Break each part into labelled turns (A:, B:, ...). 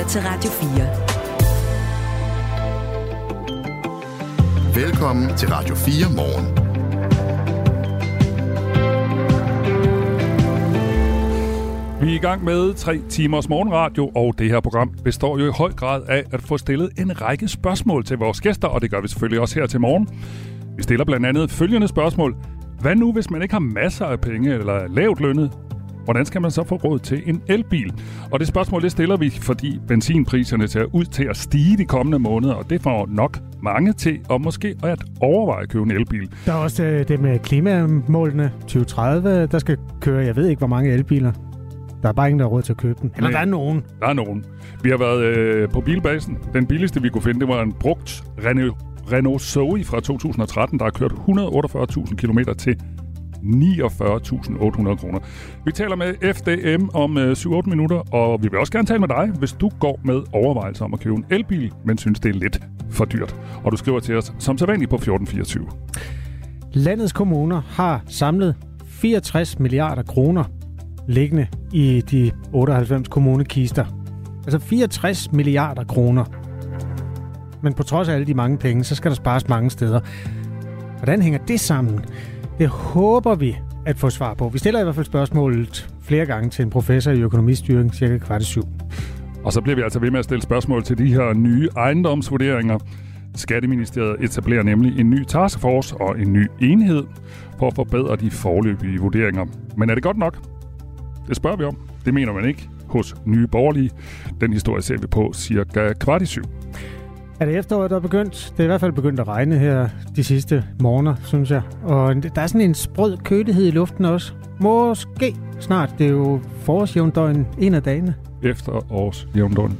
A: lytter til Radio
B: 4. Velkommen til Radio 4 morgen.
C: Vi er i gang med tre timers morgenradio, og det her program består jo i høj grad af at få stillet en række spørgsmål til vores gæster, og det gør vi selvfølgelig også her til morgen. Vi stiller blandt andet følgende spørgsmål. Hvad nu, hvis man ikke har masser af penge eller er lavt lønnet? Hvordan skal man så få råd til en elbil? Og det spørgsmål, det stiller vi, fordi benzinpriserne ser ud til at stige de kommende måneder, og det får nok mange til at måske at overveje at købe en elbil.
D: Der er også øh, det med klimamålene 2030. Der skal køre, jeg ved ikke, hvor mange elbiler. Der er bare ingen, der har råd til at købe den. Eller Nej, der er nogen.
C: Der er nogen. Vi har været øh, på bilbasen. Den billigste, vi kunne finde, det var en brugt Renault, Renault Zoe fra 2013, der har kørt 148.000 km til 49.800 kroner. Vi taler med FDM om øh, 7-8 minutter, og vi vil også gerne tale med dig, hvis du går med overvejelser om at købe en elbil, men synes, det er lidt for dyrt. Og du skriver til os som sædvanligt på 1424.
D: Landets kommuner har samlet 64 milliarder kroner liggende i de 98 kommunekister. Altså 64 milliarder kroner. Men på trods af alle de mange penge, så skal der spares mange steder. Hvordan hænger det sammen? Det håber vi at få svar på. Vi stiller i hvert fald spørgsmålet flere gange til en professor i økonomistyring, cirka kvart i syv.
C: Og så bliver vi altså ved med at stille spørgsmål til de her nye ejendomsvurderinger. Skatteministeriet etablerer nemlig en ny taskforce og en ny enhed for at forbedre de forløbige vurderinger. Men er det godt nok? Det spørger vi om. Det mener man ikke hos Nye Borgerlige. Den historie ser vi på cirka kvart i syv.
D: Er det efteråret, der er begyndt? Det er i hvert fald begyndt at regne her de sidste morgener, synes jeg. Og der er sådan en sprød kølighed i luften også. Måske snart. Det er jo forårsjævndøgn en af dagene.
C: Efterårsjævndøgn.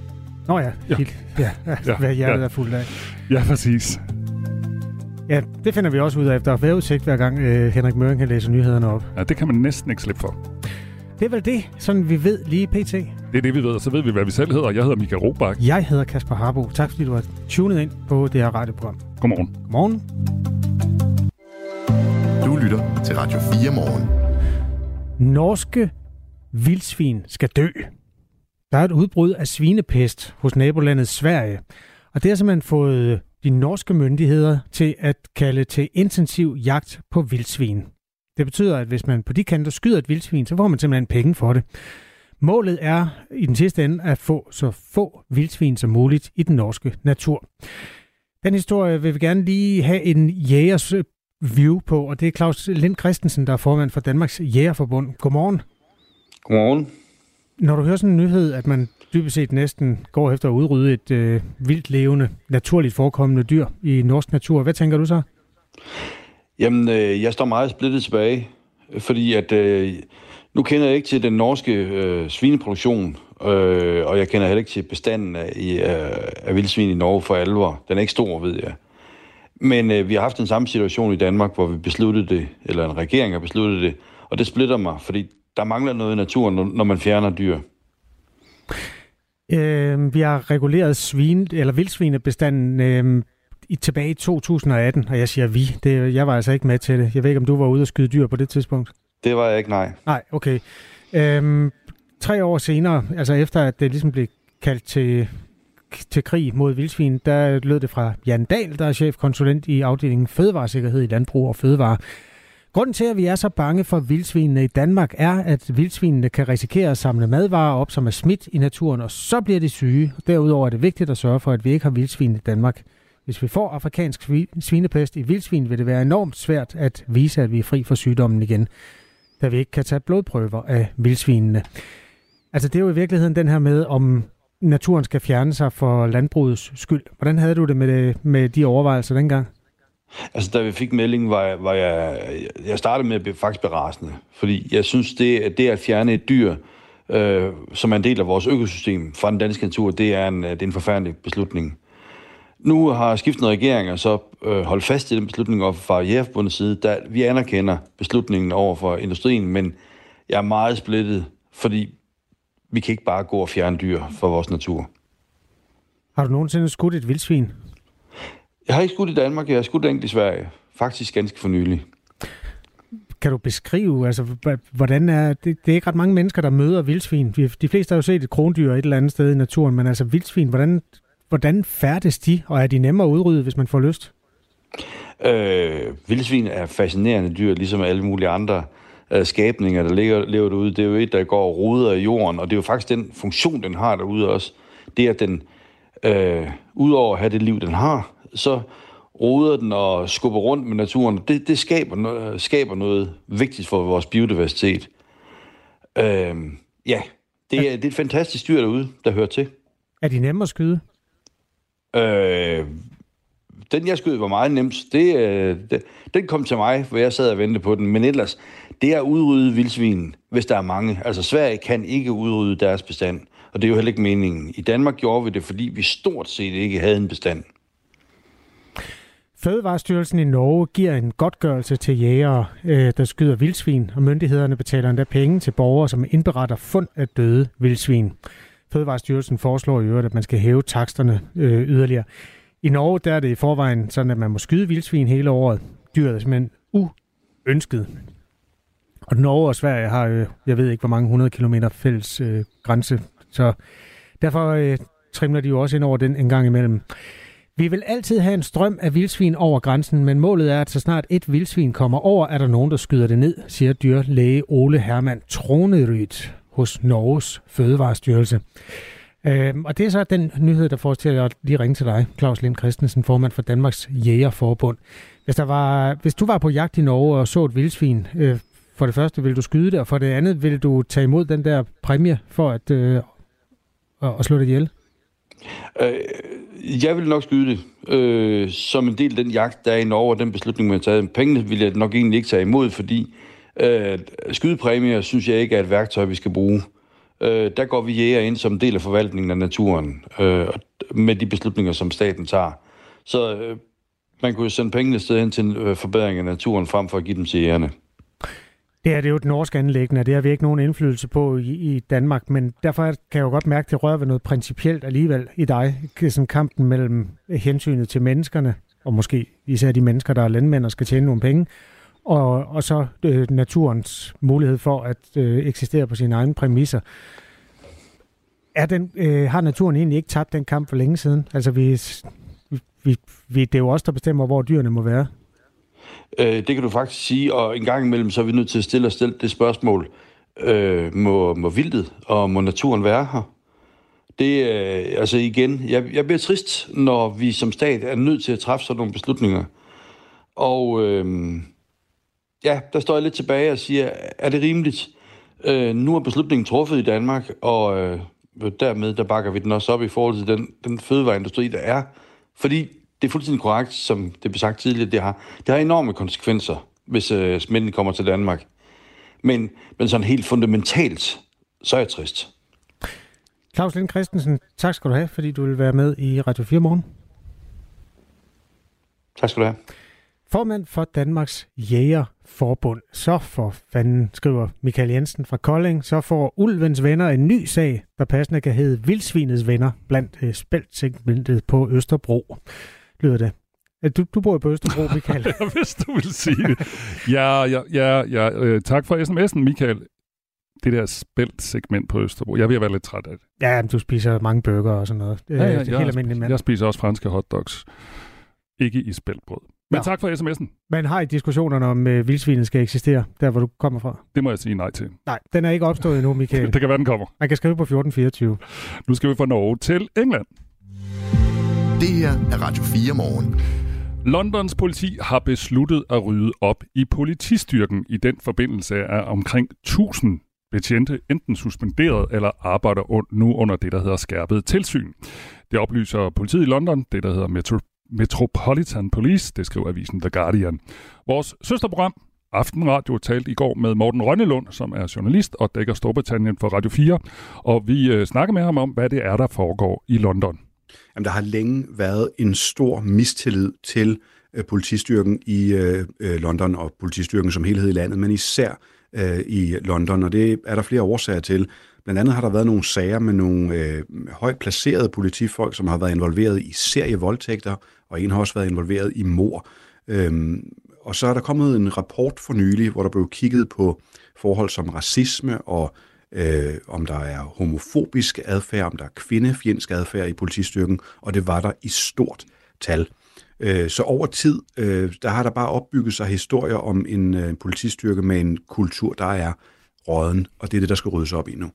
D: Nå ja, ja. Helt, ja, ja, hvad hjertet ja. er fuldt af.
C: Ja, præcis.
D: Ja, det finder vi også ud af efter vejrudsigt, hver gang øh, Henrik Møring kan læse nyhederne op.
C: Ja, det kan man næsten ikke slippe for.
D: Det er vel det, sådan vi ved lige pt. Det
C: er det, vi ved, og så ved vi, hvad vi selv hedder. Jeg hedder Michael Robach.
D: Jeg hedder Kasper Harbo. Tak fordi du har tunet ind på det her radioprogram.
C: Godmorgen.
D: Godmorgen.
B: Du lytter til Radio 4 morgen.
D: Norske vildsvin skal dø. Der er et udbrud af svinepest hos nabolandet Sverige. Og det har simpelthen fået de norske myndigheder til at kalde til intensiv jagt på vildsvin. Det betyder, at hvis man på de kanter skyder et vildsvin, så får man simpelthen penge for det. Målet er i den sidste ende at få så få vildsvin som muligt i den norske natur. Den historie vil vi gerne lige have en jægers view på, og det er Claus Lind Christensen, der er formand for Danmarks Jægerforbund. Godmorgen.
E: Godmorgen.
D: Når du hører sådan en nyhed, at man dybest set næsten går efter at udrydde et øh, vildt levende, naturligt forekommende dyr i norsk natur, hvad tænker du så?
E: Jamen, øh, jeg står meget splittet tilbage, fordi at øh, nu kender jeg ikke til den norske øh, svineproduktion, øh, og jeg kender heller ikke til bestanden af, øh, af vildsvin i Norge for alvor. Den er ikke stor, ved jeg. Men øh, vi har haft den samme situation i Danmark, hvor vi besluttede det, eller en regering har besluttet det, og det splitter mig, fordi der mangler noget i naturen, når man fjerner dyr.
D: Øh, vi har reguleret svin, eller vildsvinebestanden øh, i, tilbage i 2018, og jeg siger vi, det, jeg var altså ikke med til det. Jeg ved ikke, om du var ude og skyde dyr på det tidspunkt?
E: Det var jeg ikke, nej.
D: Nej, okay. Øhm, tre år senere, altså efter at det ligesom blev kaldt til, til krig mod vildsvin, der lød det fra Jan Dahl, der er chefkonsulent i afdelingen Fødevaresikkerhed i Landbrug og Fødevare. Grunden til, at vi er så bange for vildsvinene i Danmark, er, at vildsvinene kan risikere at samle madvarer op, som er smidt i naturen, og så bliver de syge. Derudover er det vigtigt at sørge for, at vi ikke har vildsvin i Danmark. Hvis vi får afrikansk svinepest i vildsvin, vil det være enormt svært at vise, at vi er fri for sygdommen igen, da vi ikke kan tage blodprøver af vildsvinene. Altså det er jo i virkeligheden den her med, om naturen skal fjerne sig for landbrugets skyld. Hvordan havde du det med, det, med de overvejelser dengang?
E: Altså, da vi fik meldingen, var jeg, var jeg, jeg startede med at blive faktisk berasende. Fordi jeg synes, det, det at fjerne et dyr, øh, som er en del af vores økosystem fra den danske natur, det er en, det er en forfærdelig beslutning. Nu har skiftende regeringer så øh, holdt fast i den beslutning over fra Jægerforbundets side, da vi anerkender beslutningen over for industrien, men jeg er meget splittet, fordi vi kan ikke bare gå og fjerne dyr fra vores natur.
D: Har du nogensinde skudt et vildsvin?
E: Jeg har ikke skudt i Danmark, jeg har skudt enkelt i Sverige. Faktisk ganske for nylig.
D: kan du beskrive, altså, hvordan er, det, det er ikke ret mange mennesker, der møder vildsvin. De fleste har jo set et krondyr et eller andet sted i naturen, men altså vildsvin, hvordan, hvordan færdes de, og er de nemmere at udrydde, hvis man får lyst?
E: Øh, vildsvin er fascinerende dyr, ligesom alle mulige andre øh, skabninger, der ligger, lever derude. Det er jo et, der går og ruder i jorden, og det er jo faktisk den funktion, den har derude også. Det er, at den, øh, udover at have det liv, den har, så roder den og skubber rundt med naturen. Det, det skaber, noget, skaber noget vigtigt for vores biodiversitet. Øh, ja, det er, det er et fantastisk dyr derude, der hører til.
D: Er de nemme at skyde?
E: Øh, den, jeg skød, var meget nemt. Det, øh, det, den kom til mig, hvor jeg sad og ventede på den. Men ellers, det er at udrydde vildsvin, hvis der er mange. Altså, Sverige kan ikke udrydde deres bestand. Og det er jo heller ikke meningen. I Danmark gjorde vi det, fordi vi stort set ikke havde en bestand.
D: Fødevarestyrelsen i Norge giver en godtgørelse til jægere, øh, der skyder vildsvin, og myndighederne betaler endda penge til borgere, som indberetter fund af døde vildsvin. Fødevarestyrelsen foreslår i øvrigt, at man skal hæve taksterne øh, yderligere. I Norge der er det i forvejen sådan, at man må skyde vildsvin hele året. Dyret er simpelthen uønsket. Og Norge og Sverige har, øh, jeg ved ikke hvor mange 100 km fælles øh, grænse, så derfor øh, trimler de jo også ind over den en gang imellem. Vi vil altid have en strøm af vildsvin over grænsen, men målet er, at så snart et vildsvin kommer over, er der nogen, der skyder det ned, siger dyrlæge Ole Hermann Troneryd hos Norges Fødevarestyrelse. Øh, og det er så den nyhed, der får os til at lige ringe til dig, Claus Lind Christensen, formand for Danmarks Jægerforbund. Hvis, der var, hvis du var på jagt i Norge og så et vildsvin, øh, for det første vil du skyde det, og for det andet vil du tage imod den der præmie for at, øh, at slå det ihjel?
E: Øh, jeg vil nok skyde det øh, som en del af den jagt, der er i Norge, og den beslutning, man har taget. Pengene vil jeg nok egentlig ikke tage imod, fordi øh, skydepræmier synes jeg ikke er et værktøj, vi skal bruge. Øh, der går vi jæger ind som en del af forvaltningen af naturen, øh, med de beslutninger, som staten tager. Så øh, man kunne jo sende pengene sted hen til en øh, forbedring af naturen, frem for at give dem til jægerne.
D: Det er det jo et norsk anlæggende, og det har vi ikke nogen indflydelse på i, i Danmark, men derfor kan jeg jo godt mærke, at det rører ved noget principielt alligevel i dig. Sådan kampen mellem hensynet til menneskerne, og måske især de mennesker, der er landmænd og skal tjene nogle penge, og, og så øh, naturens mulighed for at øh, eksistere på sine egne præmisser. Er den, øh, har naturen egentlig ikke tabt den kamp for længe siden? Altså, vi, vi, vi, det er jo os, der bestemmer, hvor dyrene må være.
E: Øh, det kan du faktisk sige, og en gang imellem, så er vi nødt til at stille os stille det spørgsmål, øh, må, må vildtet og må naturen være her? Det, øh, altså igen, jeg, jeg bliver trist, når vi som stat er nødt til at træffe sådan nogle beslutninger. Og øh, ja, der står jeg lidt tilbage og siger, er det rimeligt? Øh, nu er beslutningen truffet i Danmark, og øh, dermed der bakker vi den også op i forhold til den, den fødevareindustri, der er. Fordi det er fuldstændig korrekt, som det blev sagt tidligere, det har, det har enorme konsekvenser, hvis øh, smitten kommer til Danmark. Men, men sådan helt fundamentalt, så er jeg trist.
D: Claus Lind Christensen, tak skal du have, fordi du vil være med i Radio 4 morgen.
E: Tak skal du have.
D: Formand for Danmarks Jægerforbund. Så for fanden, skriver Michael Jensen fra Kolding, så får Ulvens venner en ny sag, der passende kan hedde Vildsvinets venner blandt øh, spæltsegmentet på Østerbro. Lyder det. Du, du bor jo på Østerbro, Michael.
C: vidste, du ville sige det. Ja, ja, ja, ja. Øh, tak for sms'en, Michael. Det der spældt segment på Østerbro. Jeg vil være lidt træt af det.
D: Ja, men du spiser mange burger og sådan noget. Det er ja, ja, helt almindeligt
C: mand. Jeg spiser også franske hotdogs. Ikke i spæltbrød. Men ja. tak for sms'en.
D: Man har i diskussionerne om uh, vildsvinet skal eksistere, der hvor du kommer fra?
C: Det må jeg sige nej til.
D: Nej, den er ikke opstået endnu, Michael.
C: det kan være, den kommer.
D: Man kan skrive på 1424.
C: Nu skal vi fra Norge til England.
B: Det her er Radio 4 morgen.
C: Londons politi har besluttet at rydde op i politistyrken. I den forbindelse er omkring 1000 betjente enten suspenderet eller arbejder nu under det, der hedder skærpet tilsyn. Det oplyser politiet i London, det der hedder Metro Metropolitan Police, det skriver avisen The Guardian. Vores søsterprogram, Aftenradio, talte i går med Morten Rønnelund, som er journalist og dækker Storbritannien for Radio 4, og vi øh, snakker med ham om, hvad det er, der foregår i London.
A: Jamen, der har længe været en stor mistillid til øh, politistyrken i øh, øh London og politistyrken som helhed i landet, men især øh, i London, og det er der flere årsager til. Blandt andet har der været nogle sager med nogle øh, højt placerede politifolk, som har været involveret i serievoldtægter, og en har også været involveret i mor. Øhm, og så er der kommet en rapport for nylig, hvor der blev kigget på forhold som racisme og øh, om der er homofobisk adfærd, om der er kvindefjendsk adfærd i politistyrken, og det var der i stort tal. Øh, så over tid, øh, der har der bare opbygget sig historier om en øh, politistyrke med en kultur, der er råden, og det er det, der skal ryddes op i nu.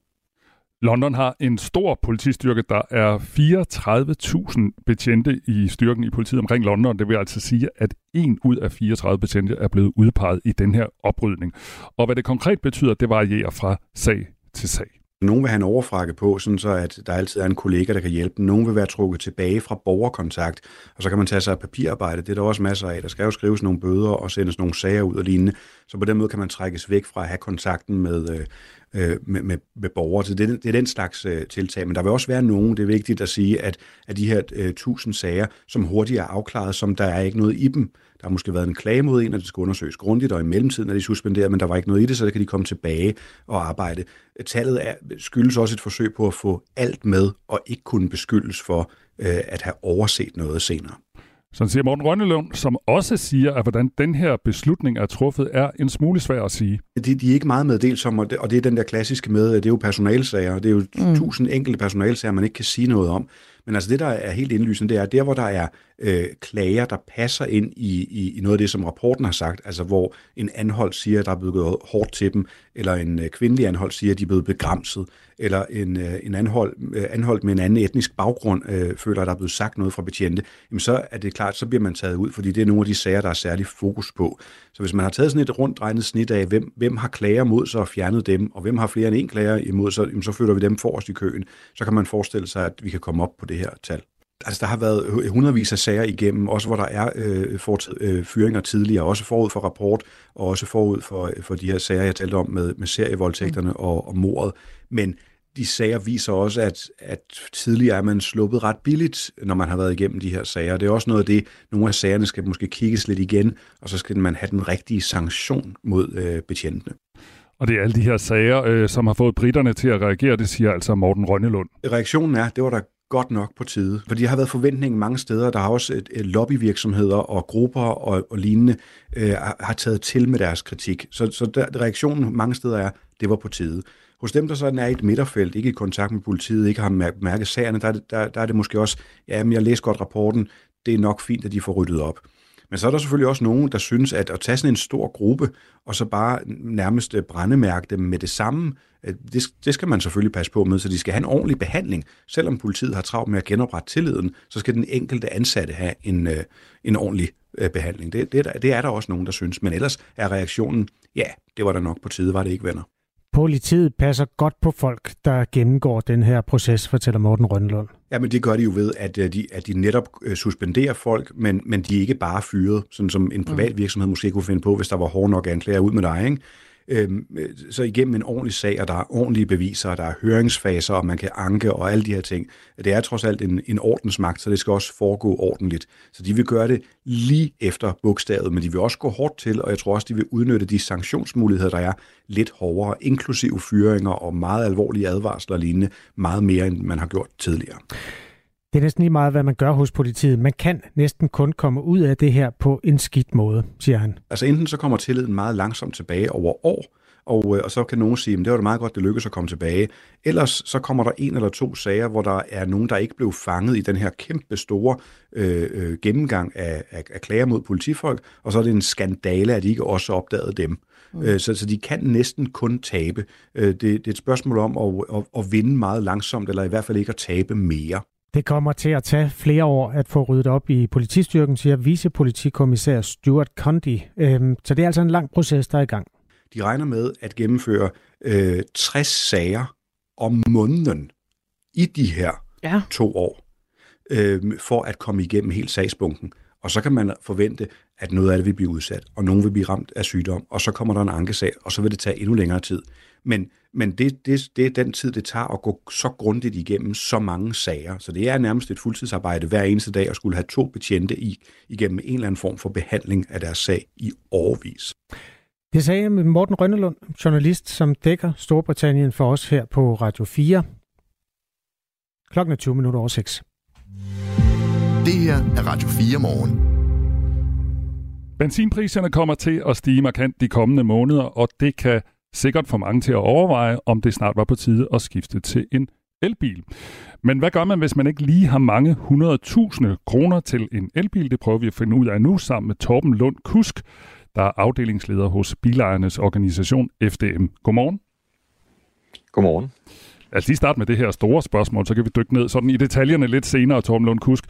C: London har en stor politistyrke. Der er 34.000 betjente i styrken i politiet omkring London. Det vil altså sige, at en ud af 34 betjente er blevet udpeget i den her oprydning. Og hvad det konkret betyder, det varierer fra sag til sag.
A: Nogle vil have en overfrakke på, sådan så at der altid er en kollega, der kan hjælpe dem. Nogle vil være trukket tilbage fra borgerkontakt, og så kan man tage sig af papirarbejde. Det er der også masser af. Der skal jo skrives nogle bøder og sendes nogle sager ud og lignende. Så på den måde kan man trækkes væk fra at have kontakten med, øh, øh med, med, med borgere. Så det, det er den slags øh, tiltag. Men der vil også være nogen, det er vigtigt at sige, at, at de her øh, tusind sager, som hurtigt er afklaret, som der er ikke noget i dem. Der har måske været en klage mod en, og det skal undersøges grundigt, og i mellemtiden er de suspenderet, men der var ikke noget i det, så der kan de komme tilbage og arbejde. Tallet er, skyldes også et forsøg på at få alt med, og ikke kunne beskyldes for øh, at have overset noget senere.
C: Sådan siger Morten Rønnelund, som også siger, at hvordan den her beslutning er truffet, er en smule svær at sige.
A: De, de er ikke meget meddelt om, og det, og det er den der klassiske med, at det er jo personalsager, det er jo mm. tusind enkelte personalsager, man ikke kan sige noget om. Men altså det, der er helt indlysende, det er, der hvor der er øh, klager, der passer ind i, i, i noget af det, som rapporten har sagt, altså hvor en anholdt siger, at der er blevet gået hårdt til dem, eller en øh, kvindelig anholdt siger, at de er blevet begrænset, eller en, øh, en anhold, øh, anholdt med en anden etnisk baggrund øh, føler, at der er blevet sagt noget fra betjente, jamen så er det klart, så bliver man taget ud, fordi det er nogle af de sager, der er særlig fokus på. Så hvis man har taget sådan et rundt regnet snit af, hvem, hvem har klager mod sig og fjernet dem, og hvem har flere end en klager imod sig, jamen så føler vi dem forrest i køen. Så kan man forestille sig, at vi kan komme op på det her tal. Altså, der har været hundredvis af sager igennem, også hvor der er øh, fortid, øh, fyringer tidligere, også forud for rapport, og også forud for, for de her sager, jeg talte om med, med serievoldtægterne mm. og, og mordet. Men de sager viser også, at, at tidligere er man sluppet ret billigt, når man har været igennem de her sager. Det er også noget af det, nogle af sagerne skal måske kigges lidt igen, og så skal man have den rigtige sanktion mod øh, betjentene.
C: Og det er alle de her sager, øh, som har fået britterne til at reagere, det siger altså Morten Rønnelund.
A: Reaktionen er, det var der godt nok på tide. For der har været forventning mange steder. Der har også et, et lobbyvirksomheder og grupper og, og lignende øh, har taget til med deres kritik. Så, så der, reaktionen mange steder er, det var på tide. Hos dem, der sådan er i et midterfelt, ikke i kontakt med politiet, ikke har mærket sagerne, der, der, der er det måske også, ja, men jeg læser godt rapporten, det er nok fint, at de får ryddet op. Men så er der selvfølgelig også nogen, der synes, at at tage sådan en stor gruppe, og så bare nærmest øh, brændemærke dem med det samme, øh, det, det skal man selvfølgelig passe på med, så de skal have en ordentlig behandling. Selvom politiet har travlt med at genoprette tilliden, så skal den enkelte ansatte have en, øh, en ordentlig behandling. Det, det, det er der også nogen, der synes. Men ellers er reaktionen, ja, det var der nok på tide, var det ikke, venner?
D: Politiet passer godt på folk, der gennemgår den her proces, fortæller Morten Rønlund.
A: Ja, men det gør de jo ved, at øh, de, at de netop øh, suspenderer folk, men, men de er ikke bare fyret, sådan som en privat mm. virksomhed måske kunne finde på, hvis der var hård nok anklager ud med dig. Ikke? Øhm, øh, så igennem en ordentlig sag, og der er ordentlige beviser, og der er høringsfaser, og man kan anke og alle de her ting. Det er trods alt en, en ordensmagt, så det skal også foregå ordentligt. Så de vil gøre det lige efter bogstavet, men de vil også gå hårdt til, og jeg tror også, de vil udnytte de sanktionsmuligheder, der er lidt hårdere, inklusive fyringer og meget alvorlige advarsler og lignende, meget mere, end man har gjort tidligere.
D: Det er næsten lige meget, hvad man gør hos politiet. Man kan næsten kun komme ud af det her på en skidt måde, siger han.
A: Altså enten så kommer tilliden meget langsomt tilbage over år, og, øh, og så kan nogen sige, at det var det meget godt, det lykkedes at komme tilbage. Ellers så kommer der en eller to sager, hvor der er nogen, der ikke blev fanget i den her kæmpe store øh, øh, gennemgang af, af, af klager mod politifolk, og så er det en skandale, at de ikke også opdagede dem. Mm. Øh, så, så de kan næsten kun tabe. Det, det er et spørgsmål om at, at, at vinde meget langsomt, eller i hvert fald ikke at tabe mere.
D: Det kommer til at tage flere år at få ryddet op i politistyrken, siger vicepolitikommissær Stuart Condy. Øhm, så det er altså en lang proces, der er i gang.
A: De regner med at gennemføre øh, 60 sager om måneden i de her ja. to år, øh, for at komme igennem hele sagsbunken. Og så kan man forvente, at noget af det vil blive udsat, og nogen vil blive ramt af sygdom, og så kommer der en ankesag, og så vil det tage endnu længere tid. Men, men det, det, det er den tid, det tager at gå så grundigt igennem så mange sager. Så det er nærmest et fuldtidsarbejde hver eneste dag at skulle have to betjente i, igennem en eller anden form for behandling af deres sag i årvis.
D: Det sagde Morten Rønnelund, journalist, som dækker Storbritannien for os her på Radio 4. Klokken er 20 minutter over 6.
B: Det her er Radio 4 morgen.
C: Benzinpriserne kommer til at stige markant de kommende måneder, og det kan sikkert få mange til at overveje, om det snart var på tide at skifte til en elbil. Men hvad gør man, hvis man ikke lige har mange 100.000 kroner til en elbil? Det prøver vi at finde ud af nu sammen med Torben Lund Kusk, der er afdelingsleder hos Bilejernes organisation FDM. Godmorgen.
F: Godmorgen.
C: Lad os lige starte med det her store spørgsmål, så kan vi dykke ned sådan i detaljerne lidt senere, Torben Lund Kusk.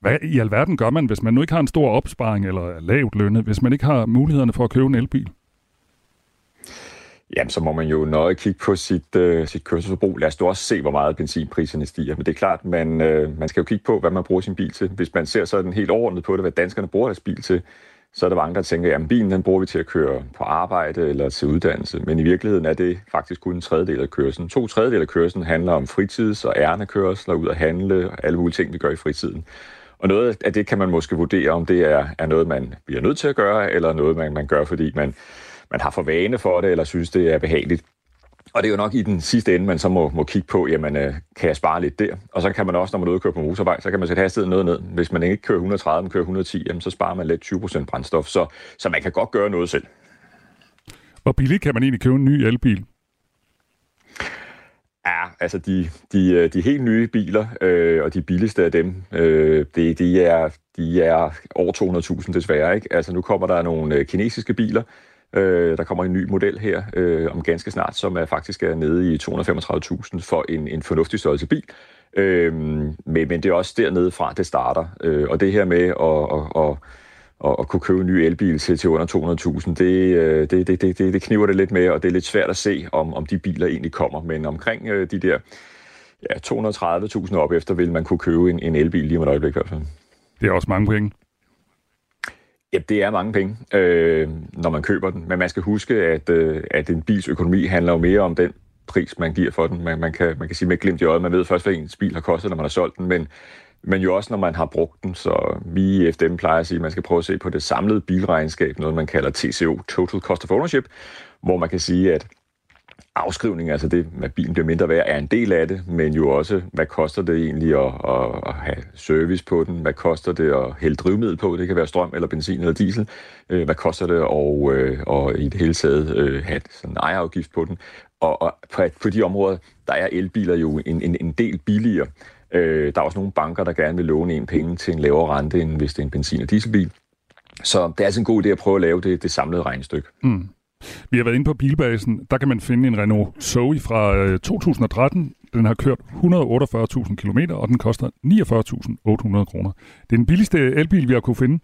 C: Hvad i alverden gør man, hvis man nu ikke har en stor opsparing eller er lavt lønnet, hvis man ikke har mulighederne for at købe en elbil?
F: Jamen, så må man jo nøje kigge på sit, øh, sit kørselsforbrug. Lad os også se, hvor meget benzinpriserne stiger. Men det er klart, man, øh, man skal jo kigge på, hvad man bruger sin bil til. Hvis man ser sådan helt overordnet på det, hvad danskerne bruger deres bil til, så er der mange, der tænker, at bilen den bruger vi til at køre på arbejde eller til uddannelse. Men i virkeligheden er det faktisk kun en tredjedel af kørselen. To tredjedel af kørselen handler om fritids- og ærnekørsler, ud at handle og alle mulige ting, vi gør i fritiden. Og noget af det kan man måske vurdere, om det er, er noget, man bliver nødt til at gøre, eller noget, man, man gør, fordi man, man har for vane for det, eller synes, det er behageligt. Og det er jo nok i den sidste ende, man så må, må kigge på, jamen, øh, kan jeg spare lidt der? Og så kan man også, når man er ude og køre på motorvej, så kan man sætte hastigheden noget ned. Hvis man ikke kører 130, men kører 110, jamen, så sparer man lidt 20% brændstof. Så, så man kan godt gøre noget selv.
C: Hvor billigt kan man egentlig købe en ny elbil?
F: Ja, altså de, de, øh, de helt nye biler, øh, og de billigste af dem, øh, det, de, er, de er over 200.000 desværre. Ikke? Altså nu kommer der nogle øh, kinesiske biler, øh, der kommer en ny model her øh, om ganske snart, som er faktisk er nede i 235.000 for en, en fornuftig størrelse bil. Øh, men, men det er også dernede fra, det starter. Øh, og det her med at, at, at at, at kunne købe en ny elbil til, til under 200.000, det, øh, det, det, det, det, det kniver det lidt med, og det er lidt svært at se, om, om de biler egentlig kommer. Men omkring øh, de der ja, 230.000 op efter, vil man kunne købe en, en elbil lige om et øjeblik i hvert fald.
C: Det er også mange penge.
F: Ja, det er mange penge, øh, når man køber den. Men man skal huske, at, øh, at en bils økonomi handler jo mere om den pris, man giver for den. Man, man, kan, man kan sige med glimt i øjet, man ved først, hvad ens bil har kostet, når man har solgt den, men men jo også når man har brugt den. Så vi i FDM plejer at sige, at man skal prøve at se på det samlede bilregnskab, noget man kalder TCO, Total Cost of Ownership, hvor man kan sige, at afskrivning, altså det, at bilen bliver mindre værd, er en del af det, men jo også, hvad koster det egentlig at, at, at have service på den? Hvad koster det at hælde drivmiddel på? Det kan være strøm eller benzin eller diesel. Øh, hvad koster det at, øh, at og i det hele taget øh, have sådan en ejerafgift på den? Og, og på, på de områder, der er elbiler jo en, en, en del billigere. Der er også nogle banker, der gerne vil låne en penge til en lavere rente, end hvis det er en benzin- og dieselbil. Så det er altså en god idé at prøve at lave det, det samlede regnestykke.
C: Mm. Vi har været inde på bilbasen. Der kan man finde en Renault Zoe fra øh, 2013. Den har kørt 148.000 km, og den koster 49.800 kroner. Det er den billigste elbil, vi har kunne finde.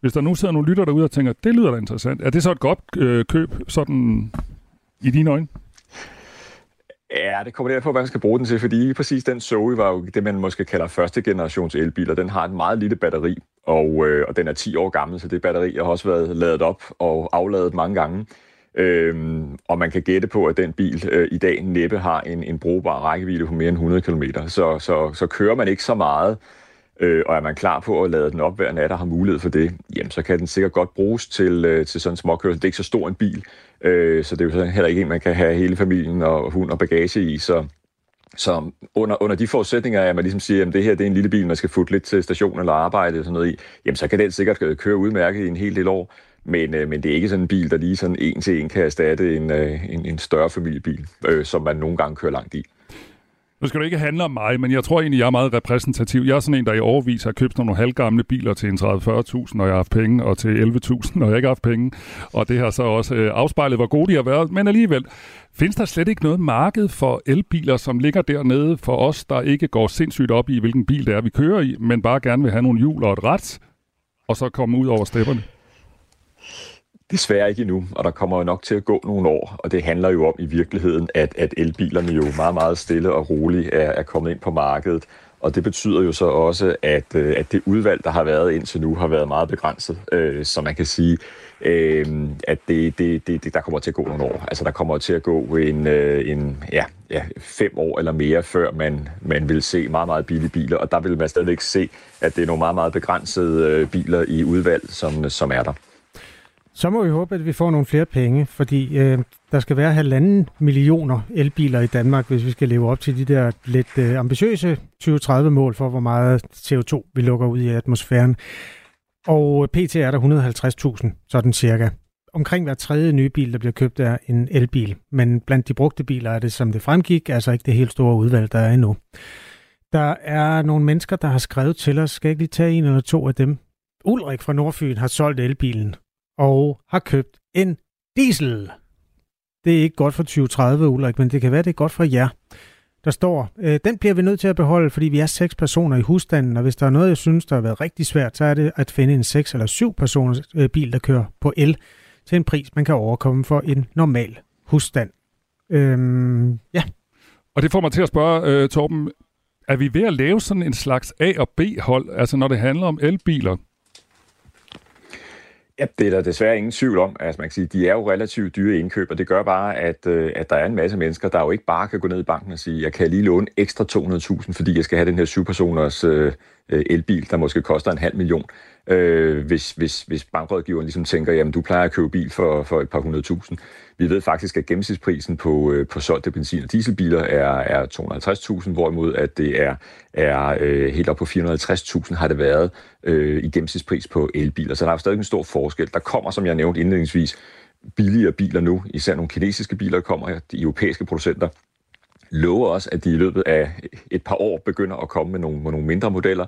C: Hvis der nu sidder nogle lytter derude og tænker, det lyder da interessant. Er det så et godt øh, køb, sådan i dine øjne?
F: Ja, det kommer der på, hvad man skal bruge den til, fordi præcis den Zoe var jo det, man måske kalder første generations elbiler. Den har et meget lille batteri, og, øh, og den er 10 år gammel, så det batteri har også været ladet op og afladet mange gange. Øhm, og man kan gætte på, at den bil øh, i dag næppe har en, en brugbar rækkevidde på mere end 100 km. Så, så, så kører man ikke så meget, øh, og er man klar på at lade den op hver nat og har mulighed for det, jamen så kan den sikkert godt bruges til, øh, til sådan en småkørsel. Det er ikke så stor en bil, øh, så det er jo heller ikke en, man kan have hele familien og hund og bagage i, så så under, under de forudsætninger, at man ligesom siger, at det her det er en lille bil, man skal futte lidt til station eller arbejde og sådan noget i, jamen så kan den sikkert køre udmærket i en hel del år. Men, øh, men det er ikke sådan en bil, der lige sådan en til en kan erstatte en, øh, en, en større familiebil, øh, som man nogle gange kører langt i.
C: Nu skal du ikke handle om mig, men jeg tror egentlig, jeg er meget repræsentativ. Jeg er sådan en, der i overvis har købt nogle halvgamle biler til en 30-40.000, når jeg har haft penge, og til 11.000, når jeg ikke har haft penge. Og det har så også øh, afspejlet, hvor gode de har været. Men alligevel, findes der slet ikke noget marked for elbiler, som ligger dernede for os, der ikke går sindssygt op i, hvilken bil det er, vi kører i, men bare gerne vil have nogle hjul og et ret, og så komme ud over stepperne?
F: Desværre ikke endnu, og der kommer jo nok til at gå nogle år, og det handler jo om i virkeligheden, at, at elbilerne jo meget, meget stille og roligt er, er kommet ind på markedet. Og det betyder jo så også, at, øh, at det udvalg, der har været indtil nu, har været meget begrænset. Øh, så man kan sige, øh, at det, det, det, der kommer til at gå nogle år. Altså der kommer til at gå en, øh, en ja, ja, fem år eller mere, før man, man vil se meget, meget billige biler. Og der vil man stadigvæk se, at det er nogle meget, meget begrænsede øh, biler i udvalg, som, som er der.
D: Så må vi håbe, at vi får nogle flere penge, fordi øh, der skal være halvanden millioner elbiler i Danmark, hvis vi skal leve op til de der lidt øh, ambitiøse 2030-mål for, hvor meget CO2 vi lukker ud i atmosfæren. Og øh, pt. er der 150.000, sådan cirka. Omkring hver tredje nye bil, der bliver købt, er en elbil. Men blandt de brugte biler er det, som det fremgik, altså ikke det helt store udvalg, der er endnu. Der er nogle mennesker, der har skrevet til os. Skal jeg ikke lige tage en eller to af dem? Ulrik fra Nordfyn har solgt elbilen og har købt en diesel. Det er ikke godt for 2030, Ulrik, men det kan være, det er godt for jer. Der står, øh, den bliver vi nødt til at beholde, fordi vi er seks personer i husstanden, og hvis der er noget, jeg synes, der har været rigtig svært, så er det at finde en seks eller syv personers øh, bil, der kører på el til en pris, man kan overkomme for en normal husstand. Øhm, ja.
C: Og det får mig til at spørge, øh, Torben, er vi ved at lave sådan en slags A- og B-hold, altså når det handler om elbiler?
F: Ja, det er der desværre ingen tvivl om. Altså man kan sige, de er jo relativt dyre indkøb, og det gør bare, at, øh, at der er en masse mennesker, der jo ikke bare kan gå ned i banken og sige, jeg kan lige låne ekstra 200.000, fordi jeg skal have den her syvpersoners øh, øh, elbil, der måske koster en halv million øh, hvis, hvis, hvis bankrådgiveren ligesom tænker, jamen du plejer at købe bil for, for et par hundrede tusind. Vi ved faktisk, at gennemsnitsprisen på, øh, på solgte benzin- og dieselbiler er, er 250.000, hvorimod at det er, er øh, helt op på 450.000 har det været øh, i gennemsnitspris på elbiler. Så der er stadig en stor forskel. Der kommer, som jeg nævnte indledningsvis, billigere biler nu. Især nogle kinesiske biler kommer, de europæiske producenter lover også, at de i løbet af et par år begynder at komme med nogle, med nogle mindre modeller.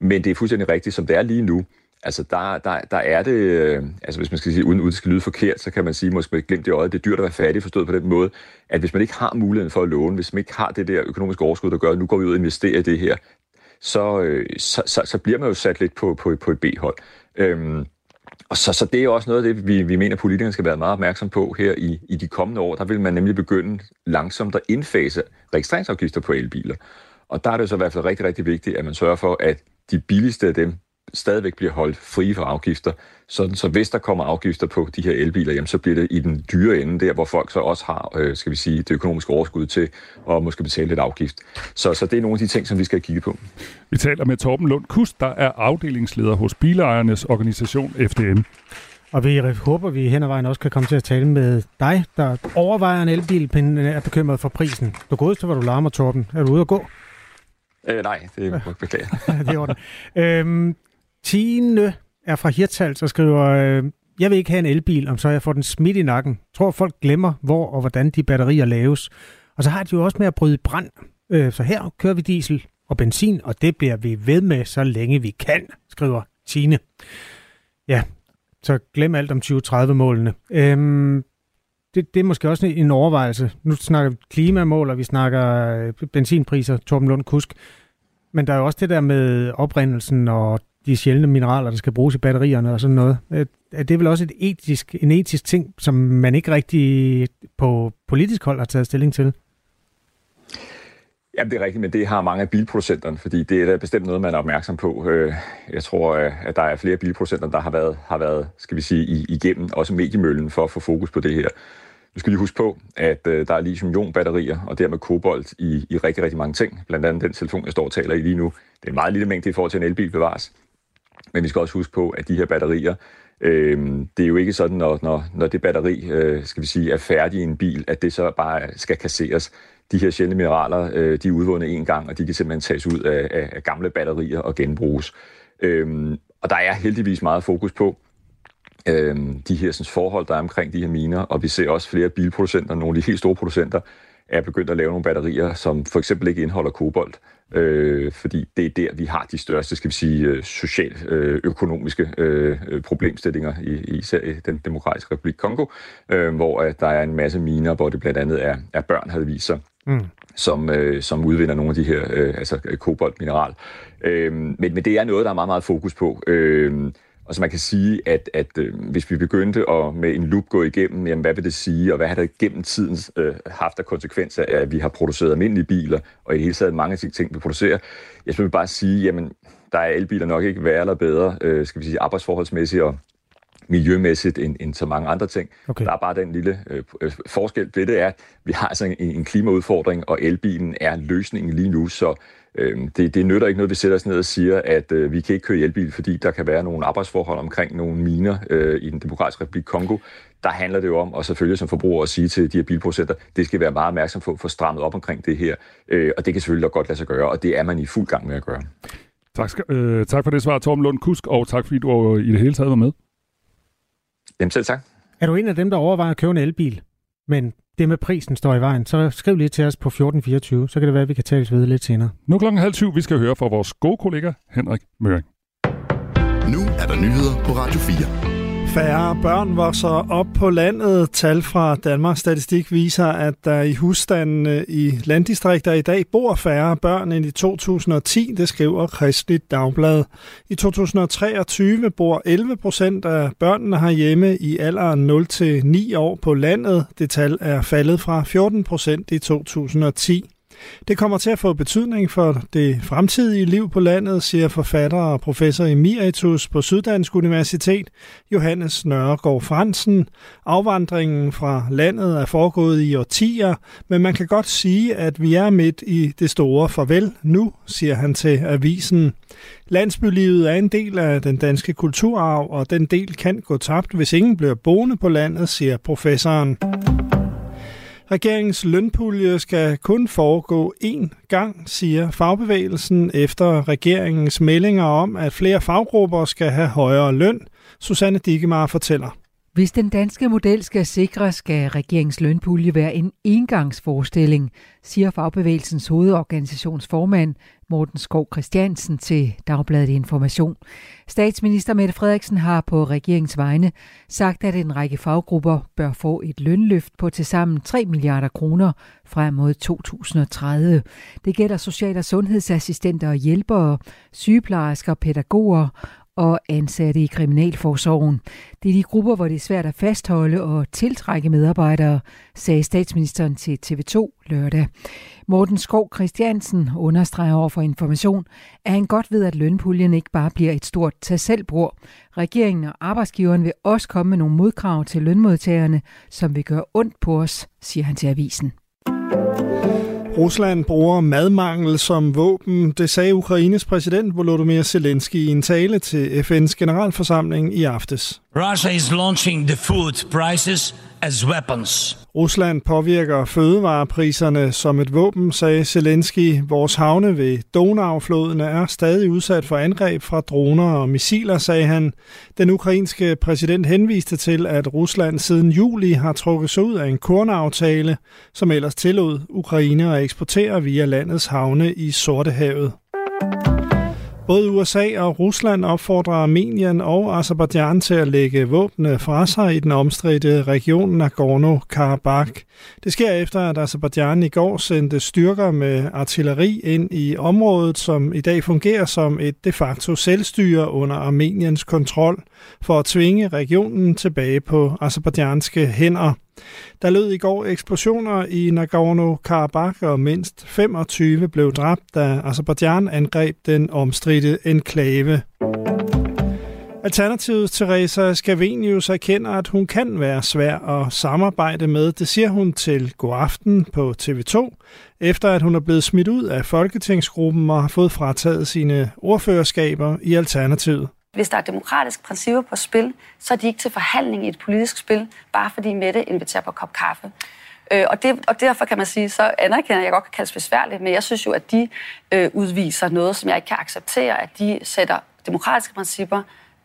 F: Men det er fuldstændig rigtigt, som det er lige nu. Altså, der, der, der er det, øh, altså hvis man skal sige, uden, uden det skal lyde forkert, så kan man sige, måske glemt det øje, det er dyrt at være fattig, forstået på den måde, at hvis man ikke har muligheden for at låne, hvis man ikke har det der økonomiske overskud, der gør, at nu går vi ud og investerer i det her, så, øh, så, så, så bliver man jo sat lidt på, på, på et B-hold. Øhm, og så, så det er også noget af det, vi, vi mener, politikerne skal være meget opmærksom på her i, i de kommende år. Der vil man nemlig begynde langsomt at indfase registreringsafgifter på elbiler. Og der er det så i hvert fald rigtig, rigtig vigtigt, at man sørger for, at de billigste af dem stadigvæk bliver holdt frie for afgifter. Sådan, så hvis der kommer afgifter på de her elbiler, jamen, så bliver det i den dyre ende, der hvor folk så også har øh, skal vi sige, det økonomiske overskud til at måske betale lidt afgift. Så, så det er nogle af de ting, som vi skal kigge på.
C: Vi taler med Torben Lund Kust, der er afdelingsleder hos Bilejernes organisation FDM.
D: Og vi håber, vi hen ad vejen også kan komme til at tale med dig, der overvejer en elbil, men er bekymret for prisen. Du til, hvor du larmer, Torben. Er du ude at gå?
F: Øh, nej, det er beklager.
D: det er ordentligt. Øhm, Tine er fra Hirtals og skriver, øh, jeg vil ikke have en elbil, om så jeg får den smidt i nakken. Jeg tror, folk glemmer, hvor og hvordan de batterier laves. Og så har de jo også med at bryde brand. Øh, så her kører vi diesel og benzin, og det bliver vi ved med, så længe vi kan, skriver Tine. Ja, så glem alt om 2030-målene. Øhm, det, det er måske også en overvejelse. Nu snakker vi klimamål, og vi snakker øh, benzinpriser, Torben Lund Kusk. Men der er jo også det der med oprindelsen og de sjældne mineraler, der skal bruges i batterierne og sådan noget. Øh, er det vel også et etisk, en etisk ting, som man ikke rigtig på politisk hold har taget stilling til?
F: Ja, det er rigtigt, men det har mange af bilproducenterne, fordi det er da bestemt noget, man er opmærksom på. Øh, jeg tror, at der er flere bilproducenter, der har været, har været skal vi sige, igennem også mediemøllen for at få fokus på det her. Nu skal lige huske på, at øh, der er lithium-ion-batterier, og dermed kobolt i, i rigtig, rigtig mange ting. Blandt andet den telefon, jeg står og taler i lige nu. Det er en meget lille mængde i forhold til en elbil bevares. Men vi skal også huske på, at de her batterier, øh, det er jo ikke sådan, når, når, når det batteri, øh, skal vi sige, er færdig i en bil, at det så bare skal kasseres. De her sjældne mineraler, øh, de er udvundet en gang, og de kan simpelthen tages ud af, af, af gamle batterier og genbruges. Øh, og der er heldigvis meget fokus på, øh, de her sådan, forhold, der er omkring de her miner, og vi ser også flere bilproducenter, nogle af de helt store producenter, er begyndt at lave nogle batterier, som for eksempel ikke indeholder kobolt, øh, fordi det er der, vi har de største, skal vi sige, øh, social-økonomiske øh, øh, problemstillinger, i, især i den demokratiske republik Kongo, øh, hvor at der er en masse miner, hvor det blandt andet er, er børn, havde vist sig, mm. som, øh, som udvinder nogle af de her, øh, altså koboltmineral. Øh, men, men det er noget, der er meget, meget fokus på. Øh, og så man kan sige, at, at øh, hvis vi begyndte at med en loop gå igennem, jamen, hvad vil det sige, og hvad har det gennem tiden øh, haft af konsekvenser at vi har produceret almindelige biler, og i hele taget mange af de ting, vi producerer. Jeg vil bare sige, jamen, der er elbiler nok ikke værre eller bedre, øh, skal vi sige, arbejdsforholdsmæssigt og miljømæssigt end, end så mange andre ting. Okay. Der er bare den lille øh, øh forskel ved det er, at vi har altså en, en klimaudfordring, og elbilen er løsningen lige nu, så Øh, det, det nytter ikke noget, vi sætter os ned og siger, at øh, vi kan ikke køre elbil, fordi der kan være nogle arbejdsforhold omkring nogle miner øh, i den demokratiske republik Kongo. Der handler det jo om, og selvfølgelig som forbruger at sige til de her bilproducenter, det skal være meget opmærksom på at få strammet op omkring det her. Øh, og det kan selvfølgelig godt lade sig gøre, og det er man i fuld gang med at gøre.
C: Tak, skal, øh, tak for det svar, Torben Lund Kusk, og tak fordi du i det hele taget var med.
F: Jamen selv tak.
D: Er du en af dem, der overvejer at købe en elbil, men det med prisen står i vejen, så skriv lige til os på 1424, så kan det være, at vi kan tales ved lidt senere.
C: Nu klokken halv syv, vi skal høre fra vores gode kollega Henrik Møring.
B: Nu er der nyheder på Radio 4.
G: Færre børn vokser op på landet. Tal fra Danmarks Statistik viser, at der i husstandene i landdistrikter i dag bor færre børn end i 2010, det skriver Kristeligt Dagblad. I 2023 bor 11 procent af børnene herhjemme i alderen 0-9 år på landet. Det tal er faldet fra 14 procent i 2010. Det kommer til at få betydning for det fremtidige liv på landet, siger forfatter og professor emeritus på Syddansk Universitet, Johannes Nørregård Fransen. Afvandringen fra landet er foregået i årtier, men man kan godt sige, at vi er midt i det store farvel nu, siger han til avisen. Landsbylivet er en del af den danske kulturarv, og den del kan gå tabt, hvis ingen bliver boende på landet, siger professoren. Regeringens lønpulje skal kun foregå én gang, siger fagbevægelsen efter regeringens meldinger om, at flere faggrupper skal have højere løn. Susanne Digemar fortæller.
H: Hvis den danske model skal sikres, skal regeringens lønpulje være en engangsforestilling, siger fagbevægelsens hovedorganisationsformand Morten Skov Christiansen til Dagbladet Information. Statsminister Mette Frederiksen har på regeringens vegne sagt, at en række faggrupper bør få et lønløft på tilsammen 3 milliarder kroner frem mod 2030. Det gælder social- og sundhedsassistenter og hjælpere, sygeplejersker, pædagoger og ansatte i Kriminalforsorgen. Det er de grupper, hvor det er svært at fastholde og tiltrække medarbejdere, sagde statsministeren til TV2 lørdag. Morten Skov Christiansen understreger over for information, at han godt ved, at lønpuljen ikke bare bliver et stort tag selv Regeringen og arbejdsgiveren vil også komme med nogle modkrav til lønmodtagerne, som vil gøre ondt på os, siger han til avisen.
G: Rusland bruger madmangel som våben, det sagde Ukraines præsident Volodymyr Zelensky i en tale til FN's generalforsamling i aftes.
I: Russia is launching the food prices as weapons.
G: Rusland påvirker fødevarepriserne som et våben, sagde Zelensky. Vores havne ved Donaufloden er stadig udsat for angreb fra droner og missiler, sagde han. Den ukrainske præsident henviste til, at Rusland siden juli har trukket sig ud af en kornaftale, som ellers tillod Ukraine at eksportere via landets havne i Sortehavet. Både USA og Rusland opfordrer Armenien og Azerbaijan til at lægge våbne fra sig i den omstridte region Nagorno-Karabakh. Det sker efter, at Azerbaijan i går sendte styrker med artilleri ind i området, som i dag fungerer som et de facto selvstyre under Armeniens kontrol, for at tvinge regionen tilbage på azerbaijanske hænder. Der lød i går eksplosioner i Nagorno-Karabakh, og mindst 25 blev dræbt, da Azerbaijan angreb den omstridte enklave. Alternativet Teresa Scavenius erkender, at hun kan være svær at samarbejde med. Det siger hun til God Aften på TV2, efter at hun er blevet smidt ud af Folketingsgruppen og har fået frataget sine ordførerskaber i Alternativet.
J: Hvis der er demokratiske principper på spil, så er de ikke til forhandling i et politisk spil, bare fordi Mette inviterer på kop kaffe. Øh, og, det, og derfor kan man sige, så anerkender jeg, jeg godt kan kaldes besværligt, men jeg synes jo, at de øh, udviser noget, som jeg ikke kan acceptere, at de sætter demokratiske principper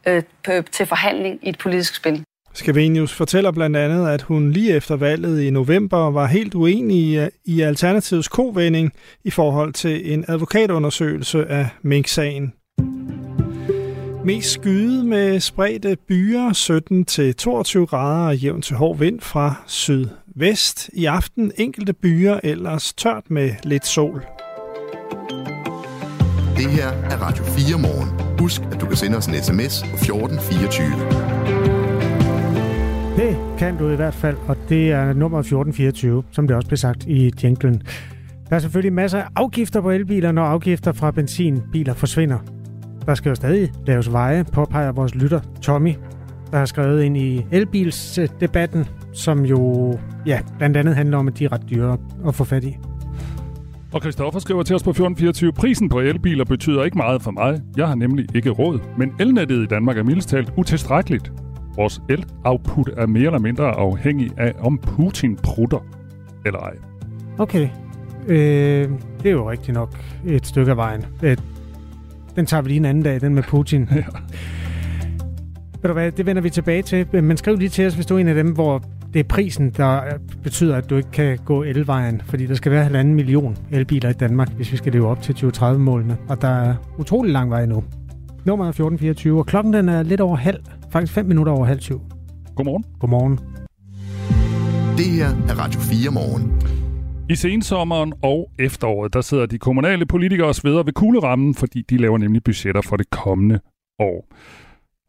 J: øh, til forhandling i et politisk spil.
G: Skavenius fortæller blandt andet, at hun lige efter valget i november var helt uenig i, i Alternativets kovending i forhold til en advokatundersøgelse af Mink-sagen. Mest skyde med spredte byer 17-22 grader og jævn til hård vind fra sydvest. I aften enkelte byer, ellers tørt med lidt sol.
B: Det her er Radio 4 morgen. Husk, at du kan sende os en sms på 1424.
D: Det kan du i hvert fald, og det er nummer 1424, som det også blev sagt i jinglen. Der er selvfølgelig masser af afgifter på elbiler, når afgifter fra benzinbiler forsvinder. Der skal jo stadig laves veje, påpeger vores lytter Tommy, der har skrevet ind i elbilsdebatten, som jo ja, blandt andet handler om, at de er ret dyre at få fat i.
C: Og Christoffer skriver til os på 1424, prisen på elbiler betyder ikke meget for mig. Jeg har nemlig ikke råd. Men elnettet i Danmark er mildest talt utilstrækkeligt. Vores el-output er mere eller mindre afhængig af, om Putin prutter eller ej.
D: Okay. Øh, det er jo rigtigt nok et stykke af vejen. Den tager vi lige en anden dag, den med Putin.
C: Ja.
D: Ved du hvad, det vender vi tilbage til. Men skriv lige til os, hvis du er en af dem, hvor det er prisen, der betyder, at du ikke kan gå elvejen. Fordi der skal være halvanden million elbiler i Danmark, hvis vi skal leve op til 2030-målene. Og der er utrolig lang vej nu. Nummer er 1424, og klokken den er lidt over halv. Faktisk 5 minutter over halv syv.
C: Godmorgen.
D: Godmorgen.
B: Det her er Radio 4 morgen.
C: I sensommeren og efteråret, der sidder de kommunale politikere sveder ved kuglerammen, fordi de laver nemlig budgetter for det kommende år.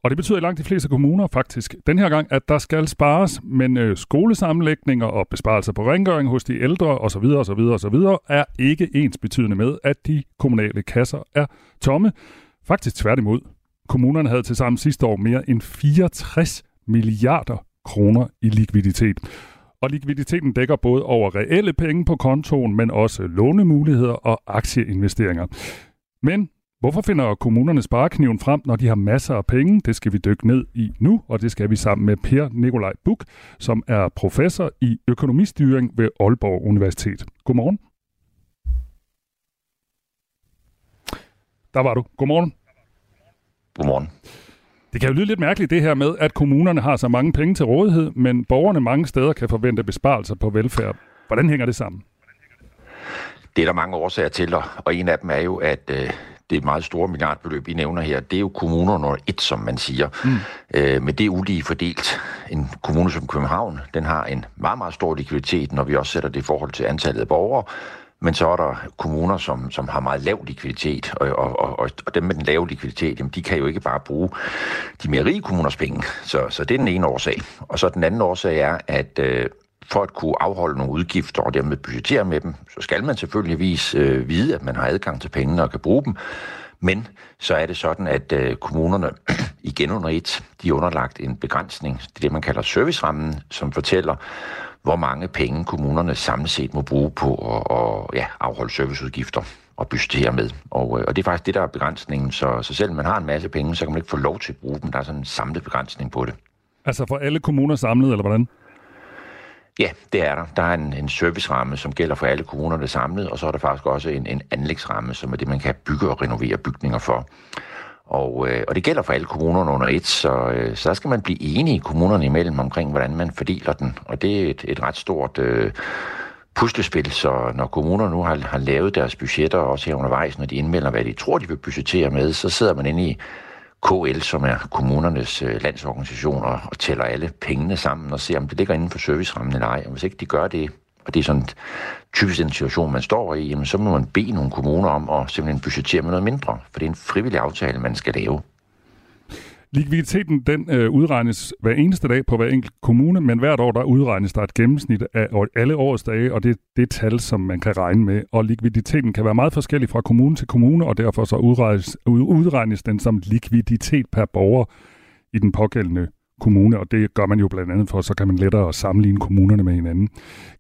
C: Og det betyder i langt de fleste kommuner faktisk den her gang, at der skal spares, men øh, skolesammenlægninger og besparelser på rengøring hos de ældre osv. osv. osv. er ikke ens betydende med, at de kommunale kasser er tomme. Faktisk tværtimod. Kommunerne havde til sammen sidste år mere end 64 milliarder kroner i likviditet. Og likviditeten dækker både over reelle penge på kontoen, men også lånemuligheder og aktieinvesteringer. Men hvorfor finder kommunerne sparekniven frem, når de har masser af penge? Det skal vi dykke ned i nu, og det skal vi sammen med Per Nikolaj Buk, som er professor i økonomistyring ved Aalborg Universitet. Godmorgen. Der var du. Godmorgen.
K: Godmorgen.
C: Det kan jo lyde lidt mærkeligt det her med, at kommunerne har så mange penge til rådighed, men borgerne mange steder kan forvente besparelser på velfærd. Hvordan hænger det sammen?
K: Det er der mange årsager til, og en af dem er jo, at øh, det er meget store milliardbeløb, I nævner her. Det er jo kommuner nummer et, som man siger. Mm. Øh, men det er ulige fordelt. En kommune som København, den har en meget, meget stor likviditet, når vi også sætter det i forhold til antallet af borgere. Men så er der kommuner, som, som har meget lav likviditet, og, og, og, og dem med den lave likviditet, jamen, de kan jo ikke bare bruge de mere rige kommuners penge. Så, så det er den ene årsag. Og så den anden årsag er, at øh, for at kunne afholde nogle udgifter og dermed budgettere med dem, så skal man selvfølgeligvis øh, vide, at man har adgang til pengene og kan bruge dem. Men så er det sådan, at øh, kommunerne igen under et, de er underlagt en begrænsning. Det er det, man kalder servicerammen, som fortæller, hvor mange penge kommunerne samlet set må bruge på at, at ja, afholde serviceudgifter og budgettere med. Og, øh, og det er faktisk det, der er begrænsningen. Så, så selvom man har en masse penge, så kan man ikke få lov til at bruge dem. Der er sådan en samlet begrænsning på det.
C: Altså for alle kommuner samlet, eller hvordan?
K: Ja, det er der. Der er en, en serviceramme, som gælder for alle kommunerne samlet, og så er der faktisk også en, en anlægsramme, som er det, man kan bygge og renovere bygninger for. Og, øh, og det gælder for alle kommunerne under et, så, øh, så der skal man blive enige kommunerne imellem omkring, hvordan man fordeler den. Og det er et, et ret stort øh, puslespil, så når kommuner nu har, har lavet deres budgetter, også her undervejs, når de indmelder, hvad de tror, de vil budgettere med, så sidder man inde i KL, som er kommunernes øh, landsorganisation, og, og tæller alle pengene sammen og ser, om det ligger inden for servicerammen eller ej. Og hvis ikke de gør det, og det er sådan typisk den situation, man står i, jamen, så må man bede nogle kommuner om at simpelthen budgettere med noget mindre, for det er en frivillig aftale, man skal lave.
C: Likviditeten den øh, udregnes hver eneste dag på hver enkelt kommune, men hvert år der udregnes der et gennemsnit af alle årets dage, og det er det tal, som man kan regne med. Og likviditeten kan være meget forskellig fra kommune til kommune, og derfor så udregnes, udregnes den som likviditet per borger i den pågældende kommune, og det gør man jo blandt andet for, så kan man lettere sammenligne kommunerne med hinanden.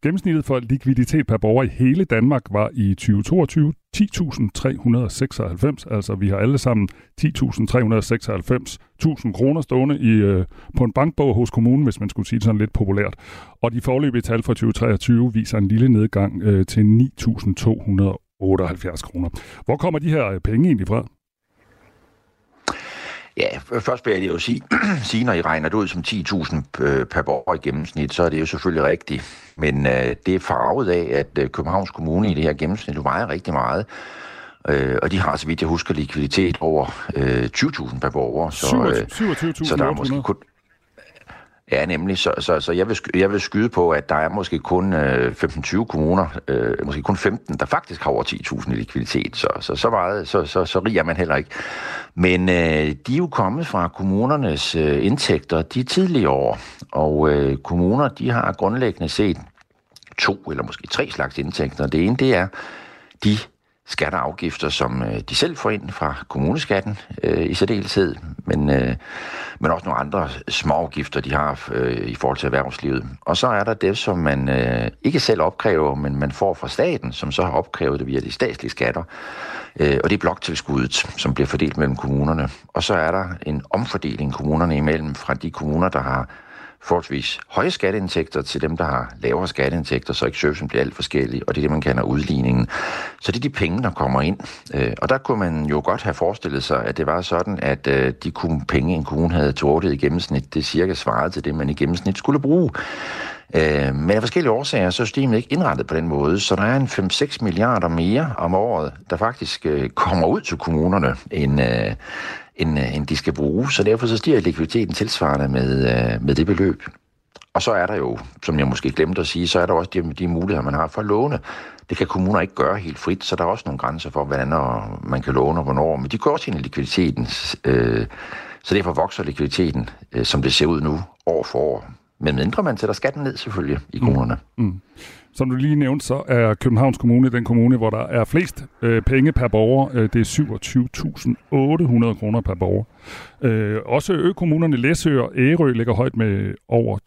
C: Gennemsnittet for likviditet per borger i hele Danmark var i 2022 10.396, altså vi har alle sammen 10.396.000 kroner stående i, øh, på en bankbog hos kommunen, hvis man skulle sige det sådan lidt populært. Og de forløbige tal fra 2023 viser en lille nedgang øh, til 9.278 kroner. Hvor kommer de her øh, penge egentlig fra?
K: Ja, først vil jeg jo sige, sige, når I regner det ud som 10.000 øh, per borger i gennemsnit, så er det jo selvfølgelig rigtigt. Men øh, det er farvet af, at øh, Københavns Kommune i det her gennemsnit vejer rigtig meget. Øh, og de har, så vidt jeg husker, likviditet over øh, 20.000 per borger. Så,
C: øh, 27.000
K: så der er måske kun, Ja, nemlig. Så, så, så jeg, vil, jeg vil skyde på, at der er måske kun øh, 15-20 kommuner, øh, måske kun 15, der faktisk har over 10.000 i likviditet. Så, så, så, meget, så, så, så rig er man heller ikke. Men øh, de er jo kommet fra kommunernes øh, indtægter de tidlige år, og øh, kommuner de har grundlæggende set to eller måske tre slags indtægter. Det ene det er de skatter og afgifter, som øh, de selv får ind fra kommuneskatten øh, i særdeleshed, men, øh, men også nogle andre små afgifter, de har øh, i forhold til erhvervslivet. Og så er der det, som man øh, ikke selv opkræver, men man får fra staten, som så har opkrævet det via de statslige skatter. Øh, og det er bloktilskuddet, som bliver fordelt mellem kommunerne. Og så er der en omfordeling kommunerne imellem fra de kommuner, der har forholdsvis høje skatteindtægter til dem, der har lavere skatteindtægter, så ikke servicen bliver alt forskellig, og det er det, man kalder udligningen. Så det er de penge, der kommer ind. Øh, og der kunne man jo godt have forestillet sig, at det var sådan, at øh, de de penge, en kommune havde til rådighed i gennemsnit, det cirka svarede til det, man i gennemsnit skulle bruge. Øh, men af forskellige årsager, så er systemet ikke indrettet på den måde, så der er en 5-6 milliarder mere om året, der faktisk kommer ud til kommunerne, end, end, øh, end de skal bruge. Så derfor så stiger likviditeten tilsvarende med, øh, med det beløb. Og så er der jo, som jeg måske glemte at sige, så er der også de, de muligheder, man har for at låne. Det kan kommuner ikke gøre helt frit, så der er også nogle grænser for, hvordan man kan låne og hvornår. Men de går også ind i likviditeten, øh, så derfor vokser likviditeten, øh, som det ser ud nu, år for år. Men mindre man sætter skatten ned selvfølgelig i mm. kommunerne. Mm. Mm.
C: Som du lige nævnte, så er Københavns Kommune den kommune, hvor der er flest øh, penge per borger. Øh, det er 27.800 kroner per borger. Øh, også økommunerne Læsø og Ærø ligger højt med over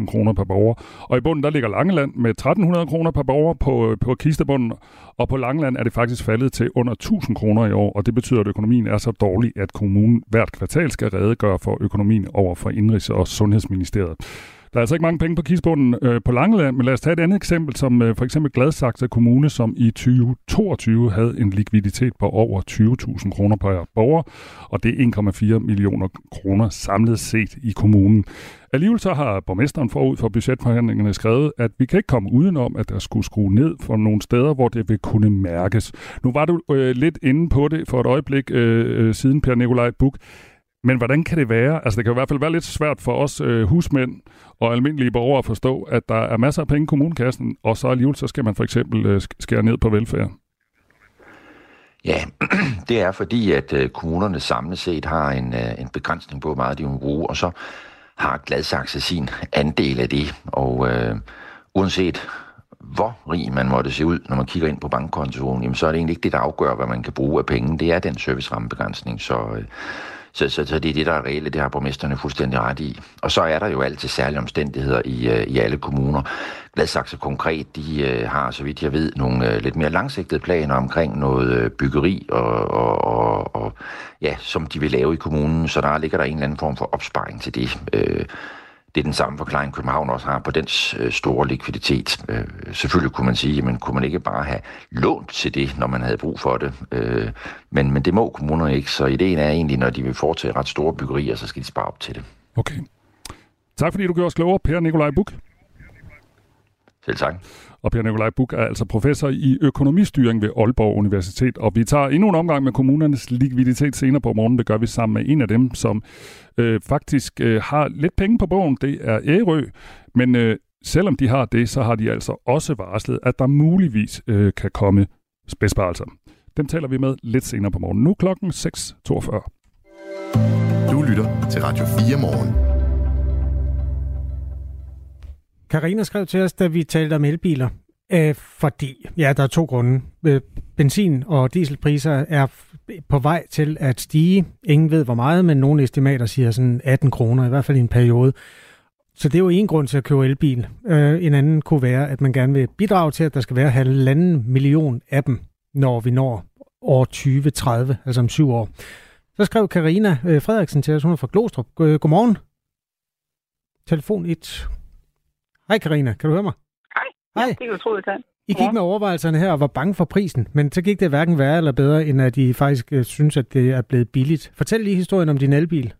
C: 22.000 kroner per borger. Og i bunden der ligger Langeland med 1.300 kroner per borger på, på kistebunden. Og på Langeland er det faktisk faldet til under 1.000 kroner i år, og det betyder, at økonomien er så dårlig, at kommunen hvert kvartal skal redegøre for økonomien over for Indrigs- og Sundhedsministeriet. Der er altså ikke mange penge på kisbunden øh, på Langeland, men lad os tage et andet eksempel, som øh, for eksempel Gladsaxe Kommune, som i 2022 havde en likviditet på over 20.000 kroner per borger, og det er 1,4 millioner kroner samlet set i kommunen. Alligevel så har borgmesteren forud for budgetforhandlingerne skrevet, at vi kan ikke komme udenom, at der skulle skrue ned for nogle steder, hvor det vil kunne mærkes. Nu var du øh, lidt inde på det for et øjeblik øh, øh siden, Per Nikolaj Buk. Men hvordan kan det være? Altså, det kan i hvert fald være lidt svært for os øh, husmænd og almindelige borgere at forstå, at der er masser af penge i kommunekassen, og så alligevel så skal man for eksempel øh, skære ned på velfærd.
K: Ja, det er fordi, at øh, kommunerne samlet set har en, øh, en begrænsning på, hvor meget de må bruge, og så har Gladsaxe sin andel af det. Og øh, uanset hvor rig man måtte se ud, når man kigger ind på bankkontoen, jamen, så er det egentlig ikke det, der afgør, hvad man kan bruge af penge. Det er den servicerammebegrænsning. Så, øh, så, så, så det er det, der er reelle, det har borgmesterne fuldstændig ret i. Og så er der jo altid særlige omstændigheder i, øh, i alle kommuner. Gladsaxe konkret, de øh, har, så vidt jeg ved, nogle øh, lidt mere langsigtede planer omkring noget øh, byggeri, og, og, og, og, ja, som de vil lave i kommunen, så der ligger der en eller anden form for opsparing til det. Øh, det er den samme forklaring, København også har på dens øh, store likviditet. Øh, selvfølgelig kunne man sige, men kunne man ikke bare have lånt til det, når man havde brug for det? Øh, men, men det må kommunerne ikke, så ideen er egentlig, når de vil foretage ret store byggerier, så skal de spare op til det.
C: Okay. Tak fordi du gjorde os klogere, Per Nikolaj Buk.
K: Selv tak.
C: Og Per Nikolaj Buk er altså professor i økonomistyring ved Aalborg Universitet. Og vi tager endnu en omgang med kommunernes likviditet senere på morgenen. Det gør vi sammen med en af dem, som øh, faktisk øh, har lidt penge på bogen. Det er Ærø. Men øh, selvom de har det, så har de altså også varslet, at der muligvis øh, kan komme besparelser. Dem taler vi med lidt senere på morgenen. Nu klokken 6.42.
B: Du lytter til Radio 4 morgen.
D: Karina skrev til os, da vi talte om elbiler, øh, fordi, ja, der er to grunde. Øh, benzin- og dieselpriser er på vej til at stige. Ingen ved hvor meget, men nogle estimater siger sådan 18 kroner, i hvert fald i en periode. Så det er jo en grund til at købe elbil. Øh, en anden kunne være, at man gerne vil bidrage til, at der skal være halvanden million af dem, når vi når år 2030, altså om syv år. Så skrev Karina øh, Frederiksen til os, hun er fra Glostrup. Godmorgen. Telefon 1. Hej Karina, kan du høre mig?
L: Hej. Hej. Ja, det kan du tro, jeg.
D: I gik med overvejelserne her og var bange for prisen, men så gik det hverken værre eller bedre, end at I faktisk uh, synes, at det er blevet billigt. Fortæl lige historien om din elbil.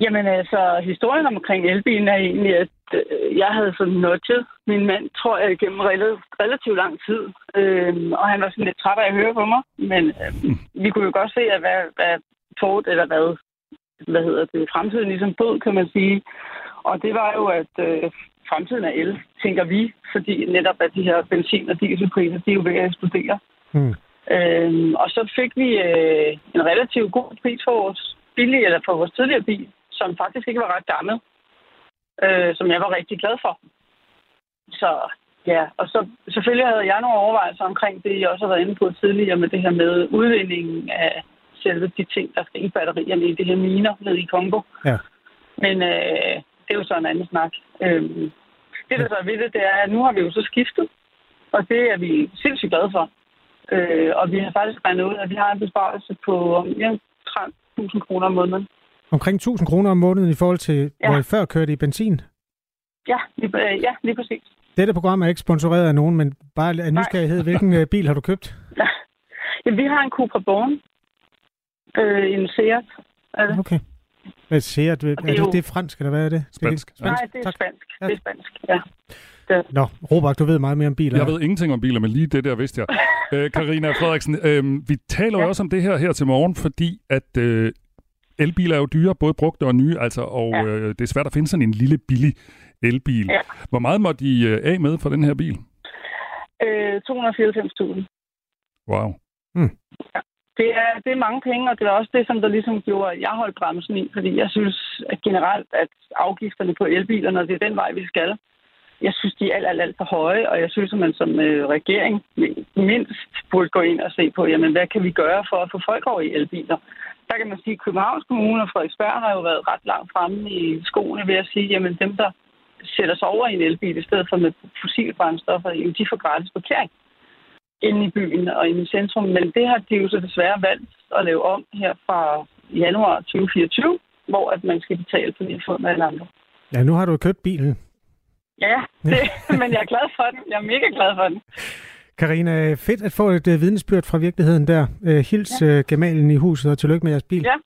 L: Jamen altså, historien omkring elbilen er egentlig, at øh, jeg havde sådan nudget min mand, tror jeg, gennem relativt lang tid. Øhm, og han var sådan lidt træt af at høre på mig. Men øh, vi kunne jo godt se, at hvad, hvad Ford, eller hvad, hvad hedder det, fremtiden ligesom bød, kan man sige. Og det var jo, at øh, fremtiden er el, tænker vi, fordi netop at de her benzin- og dieselpriser, de er jo ved at eksplodere. Mm. Øhm, og så fik vi øh, en relativt god pris for vores billige, eller for vores tidligere bil, som faktisk ikke var ret gammel, øh, som jeg var rigtig glad for. Så ja, og så selvfølgelig havde jeg nogle overvejelser omkring det, jeg også har været inde på tidligere med det her med udvindingen af selve de ting, der skal i batterierne i det her miner nede i Kongo. Ja. Men øh, det er jo så en anden snak. Øhm, det, der så er ved det, det er, at nu har vi jo så skiftet, og det er vi sindssygt glade for. Øh, og vi har faktisk regnet ud, at vi har en besparelse på ja, 30.000 kroner om måneden.
D: Omkring 1000 kroner om måneden i forhold til,
L: Ja.
D: hvor I før kørte i benzin.
L: Ja, lige, øh, ja, lige præcis.
D: Dette program er ikke sponsoreret af nogen, men bare af nysgerrighed. Hvilken øh, bil har du købt?
L: Ja, vi har en Cupra Born. Øh, en Seat. Det?
D: Okay. Hvad siger du? Er
L: det er
D: det,
L: jo-
D: det er fransk, eller hvad er det?
C: Spansk.
D: Det er
L: Nej,
D: spansk.
L: det er
D: Tak.
L: spansk.
D: Ja.
L: Det er spansk, ja.
D: Nå, Robert, du ved meget mere om biler.
C: Jeg ved ingenting om biler, men lige det der vidste jeg. Øh, Karina Frederiksen, øh, vi taler jo også om det her her til morgen, fordi at øh, elbiler er jo dyre, både brugte og nye, altså, og
L: Ja.
C: øh, det er svært at finde sådan en lille billig elbil.
L: Ja.
C: Hvor meget må de øh, af med for den her bil?
L: Øh, 294.000.
C: Wow.
L: Det er, det er mange penge, og det er også det, som der ligesom gjorde, at jeg holdt bremsen i, fordi jeg synes at generelt, at afgifterne på elbiler, når det er den vej, vi skal, jeg synes, de er alt, alt, alt for høje, og jeg synes, at man som øh, regering mindst burde gå ind og se på, jamen, hvad kan vi gøre for at få folk over i elbiler? Der kan man sige, at Københavns Kommune og Frederiksberg har jo været ret langt fremme i skoene ved at sige, jamen dem, der sætter sig over i en elbil i stedet for med fossilbrændstoffer, jamen, de får gratis parkering inde i byen og inde i centrum. Men det har de jo så desværre valgt at lave om her fra januar 2024, hvor at man skal betale på lige fod med alle andre.
D: Ja, nu har du købt bilen.
L: Ja, det, men jeg er glad for den. Jeg er mega glad for den.
D: Karina, fedt at få et uh, vidnesbyrd fra virkeligheden der. Uh, hils uh, gemalen i huset, og tillykke med jeres bil.
L: Ja,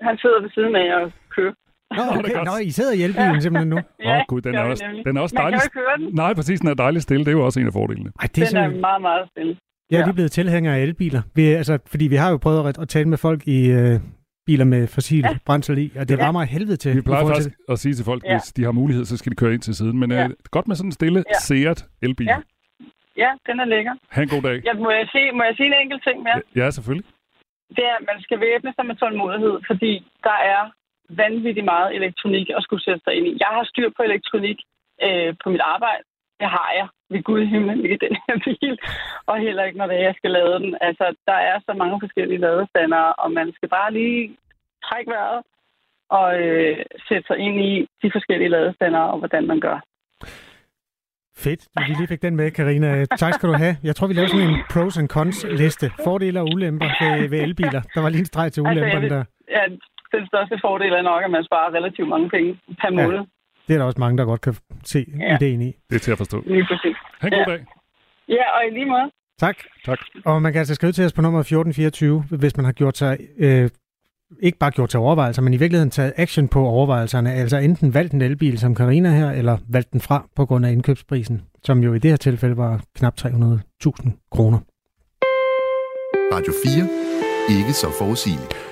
L: han sidder ved siden af og kører.
D: Nå, okay. Nå, I sidder i elbilen simpelthen nu.
C: Åh
L: Ja,
C: oh, gud, den er, også,
L: nemlig.
C: den er også
L: Man kan
C: dejlig.
L: jo ikke høre den.
C: Nej, præcis, den er dejligt stille. Det er jo også en af fordelene.
D: Ej, det er
L: Den er
D: simpelthen...
L: meget, meget stille.
D: Jeg er
L: ja.
D: lige blevet tilhænger af elbiler. Vi, altså, fordi vi har jo prøvet at, at tale med folk i uh, biler med fossil ja.
L: Ja.
D: brændsel i, og det
L: Ja.
D: rammer helvede til.
C: Vi plejer faktisk at sige til folk,
L: Ja.
C: hvis de har mulighed, så skal de køre ind til siden. Men
L: Ja.
C: øh, godt med sådan en stille
L: Ja.
C: Seat elbil.
L: Ja. Ja, den er lækker.
C: Ha' en god dag.
L: Ja, må, jeg sige, må jeg sige en enkelt ting mere?
C: Ja, selvfølgelig.
L: det er, at man skal væbne sig med tålmodighed, fordi der er vanvittigt meget elektronik at skulle sætte sig ind i. Jeg har styr på elektronik øh, på mit arbejde. Det har jeg ved Gud i himlen ikke den her bil. Og heller ikke, når det er, jeg skal lade den. Altså, der er så mange forskellige ladestandere, og man skal bare lige trække vejret og øh, sætte sig ind i de forskellige ladestandere, og hvordan man gør.
D: Fedt, vi lige fik den med, Karina. Tak skal du have. Jeg tror, vi lavede sådan en pros and cons liste. Fordele og ulemper ved, ved elbiler. Der var lige en streg til
L: Altså,
D: ulemperne
L: vil-
D: der.
L: Ja, den største fordel er nok, at man sparer relativt mange penge per
D: Ja.
L: måned.
D: Det er der også mange, der godt kan se
L: Ja.
D: ideen i.
C: Det er til at forstå.
L: Lige præcis.
C: Ha' en god
L: Ja.
C: dag.
L: Ja, og i lige måde.
D: Tak.
C: Tak.
D: Og man kan altså skrive til os på nummer 1424, hvis man har gjort sig, øh, ikke bare gjort sig overvejelser, men i virkeligheden taget action på overvejelserne. Altså enten valgt en elbil som Karina her, eller valgt den fra på grund af indkøbsprisen, som jo i det her tilfælde var knap 300.000 kroner.
B: Radio 4. Ikke så forudsigeligt.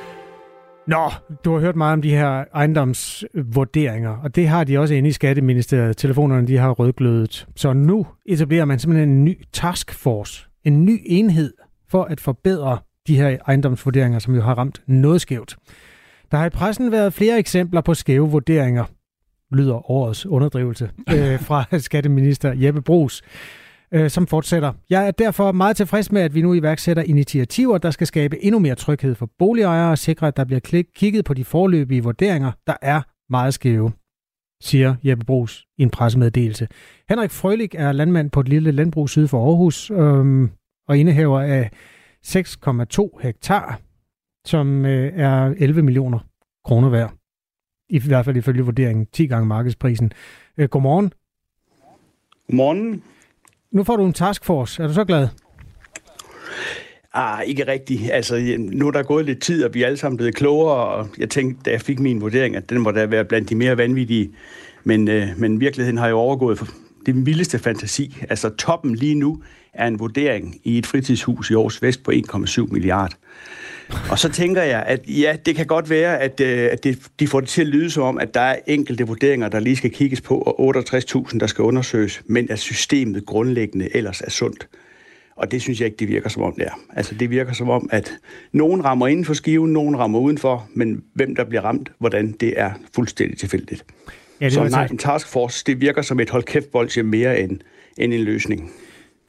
D: Nå, du har hørt meget om de her ejendomsvurderinger, og det har de også inde i Skatteministeriet. Telefonerne de har rødglødet. Så nu etablerer man simpelthen en ny taskforce, en ny enhed for at forbedre de her ejendomsvurderinger, som jo har ramt noget skævt. Der har i pressen været flere eksempler på skæve vurderinger, lyder årets underdrivelse øh, fra skatteminister Jeppe Brugs, øh, som fortsætter. Jeg er derfor meget tilfreds med, at vi nu iværksætter initiativer, der skal skabe endnu mere tryghed for boligejere og sikre, at der bliver klik- kigget på de forløbige vurderinger, der er meget skæve, siger Jeppe Brugs i en pressemeddelelse. Henrik Frølik er landmand på et lille landbrug syd for Aarhus øhm, og indehaver af 6,2 hektar, som øh, er 11 millioner kroner værd. I hvert fald ifølge vurderingen 10 gange markedsprisen. Øh, godmorgen.
M: Godmorgen.
D: Nu får du en taskforce. Er du så glad?
M: Ah, ikke rigtigt. Altså, nu er der gået lidt tid, og vi er alle sammen blevet klogere, og jeg tænkte, da jeg fik min vurdering, at den må da være blandt de mere vanvittige. Men, øh, men virkeligheden har jo overgået for det vildeste fantasi. Altså, toppen lige nu er en vurdering i et fritidshus i Aarhus Vest på 1,7 milliard. Og så tænker jeg, at ja, det kan godt være, at, øh, at det, de får det til at lyde som om, at der er enkelte vurderinger, der lige skal kigges på, og 68.000, der skal undersøges, men at systemet grundlæggende ellers er sundt. Og det synes jeg ikke, det virker som om det er. Altså det virker som om, at nogen rammer inden for skiven, nogen rammer udenfor, men hvem der bliver ramt, hvordan, det er fuldstændig tilfældigt.
D: Ja, det
M: Så nej, en taskforce, det virker som et hold kæft bolsje mere end, end en løsning.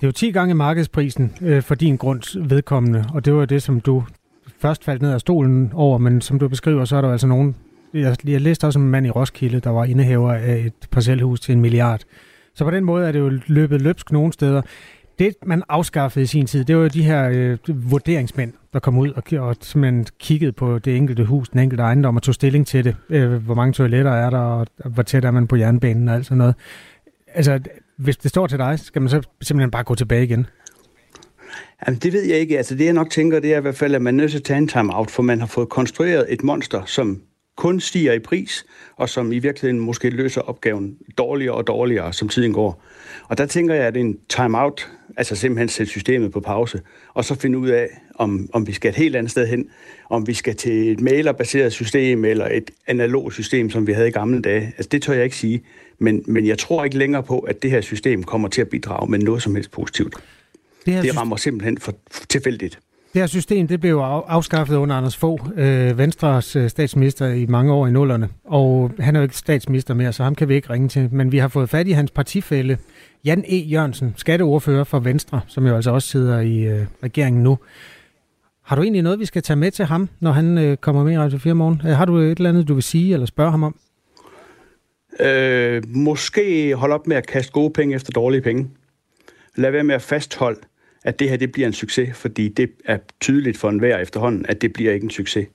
D: Det er jo 10 gange markedsprisen øh, for din grunds vedkommende, og det var det, som du først faldt ned af stolen over, men som du beskriver, så er der altså nogen... Jeg, jeg læste også om en mand i Roskilde, der var indehaver af et parcelhus til en milliard. Så på den måde er det jo løbet løbsk nogle steder. Det, man afskaffede i sin tid, det var jo de her øh, vurderingsmænd, der kom ud og, og simpelthen kiggede på det enkelte hus, den enkelte ejendom og tog stilling til det. Øh, hvor mange toiletter er der, og hvor tæt er man på jernbanen og alt sådan noget. Altså, hvis det står til dig, skal man så simpelthen bare gå tilbage igen?
M: Jamen, det ved jeg ikke. Altså, det jeg nok tænker, det er i hvert fald, at man er nødt til at tage en time-out, for man har fået konstrueret et monster, som kun stiger i pris, og som i virkeligheden måske løser opgaven dårligere og dårligere, som tiden går. Og der tænker jeg, at en time-out, altså simpelthen sætte systemet på pause, og så finde ud af, om, om vi skal et helt andet sted hen, om vi skal til et mailerbaseret system, eller et analogt system, som vi havde i gamle dage. Altså det tør jeg ikke sige, men, men jeg tror ikke længere på, at det her system kommer til at bidrage med noget som helst positivt. Det, her det rammer simpelthen for tilfældigt.
D: Det her system det blev afskaffet under Anders Fogh, øh, Venstres øh, statsminister i mange år i nullerne. Og han er jo ikke statsminister mere, så ham kan vi ikke ringe til. Men vi har fået fat i hans partifælle, Jan E. Jørgensen, skatteordfører for Venstre, som jo altså også sidder i øh, regeringen nu. Har du egentlig noget, vi skal tage med til ham, når han øh, kommer med i Radio 4 morgen? Øh, har du et eller andet, du vil sige eller spørge ham om?
M: Øh, måske holde op med at kaste gode penge efter dårlige penge. Lad være med at fastholde at det her det bliver en succes, fordi det er tydeligt for enhver efterhånden, at det bliver ikke en succes.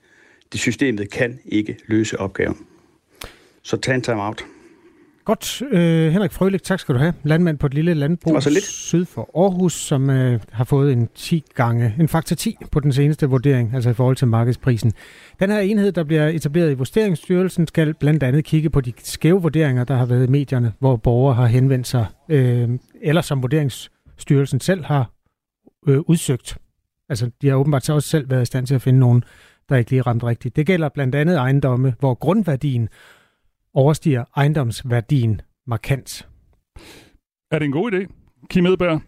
M: Det systemet kan ikke løse opgaven. Så tag en time out.
D: Godt. Øh, Henrik Frølik, tak skal du have. Landmand på et lille landbrug
M: lidt.
D: syd for Aarhus, som øh, har fået en 10 gange, en faktor 10 på den seneste vurdering, altså i forhold til markedsprisen. Den her enhed, der bliver etableret i Vurderingsstyrelsen, skal blandt andet kigge på de skæve vurderinger, der har været i medierne, hvor borgere har henvendt sig, øh, eller som Vurderingsstyrelsen selv har øh, udsøgt. Altså, de har åbenbart så også selv været i stand til at finde nogen, der ikke lige ramt rigtigt. Det gælder blandt andet ejendomme, hvor grundværdien overstiger ejendomsværdien markant.
C: Er det en god idé, Kim Edberg?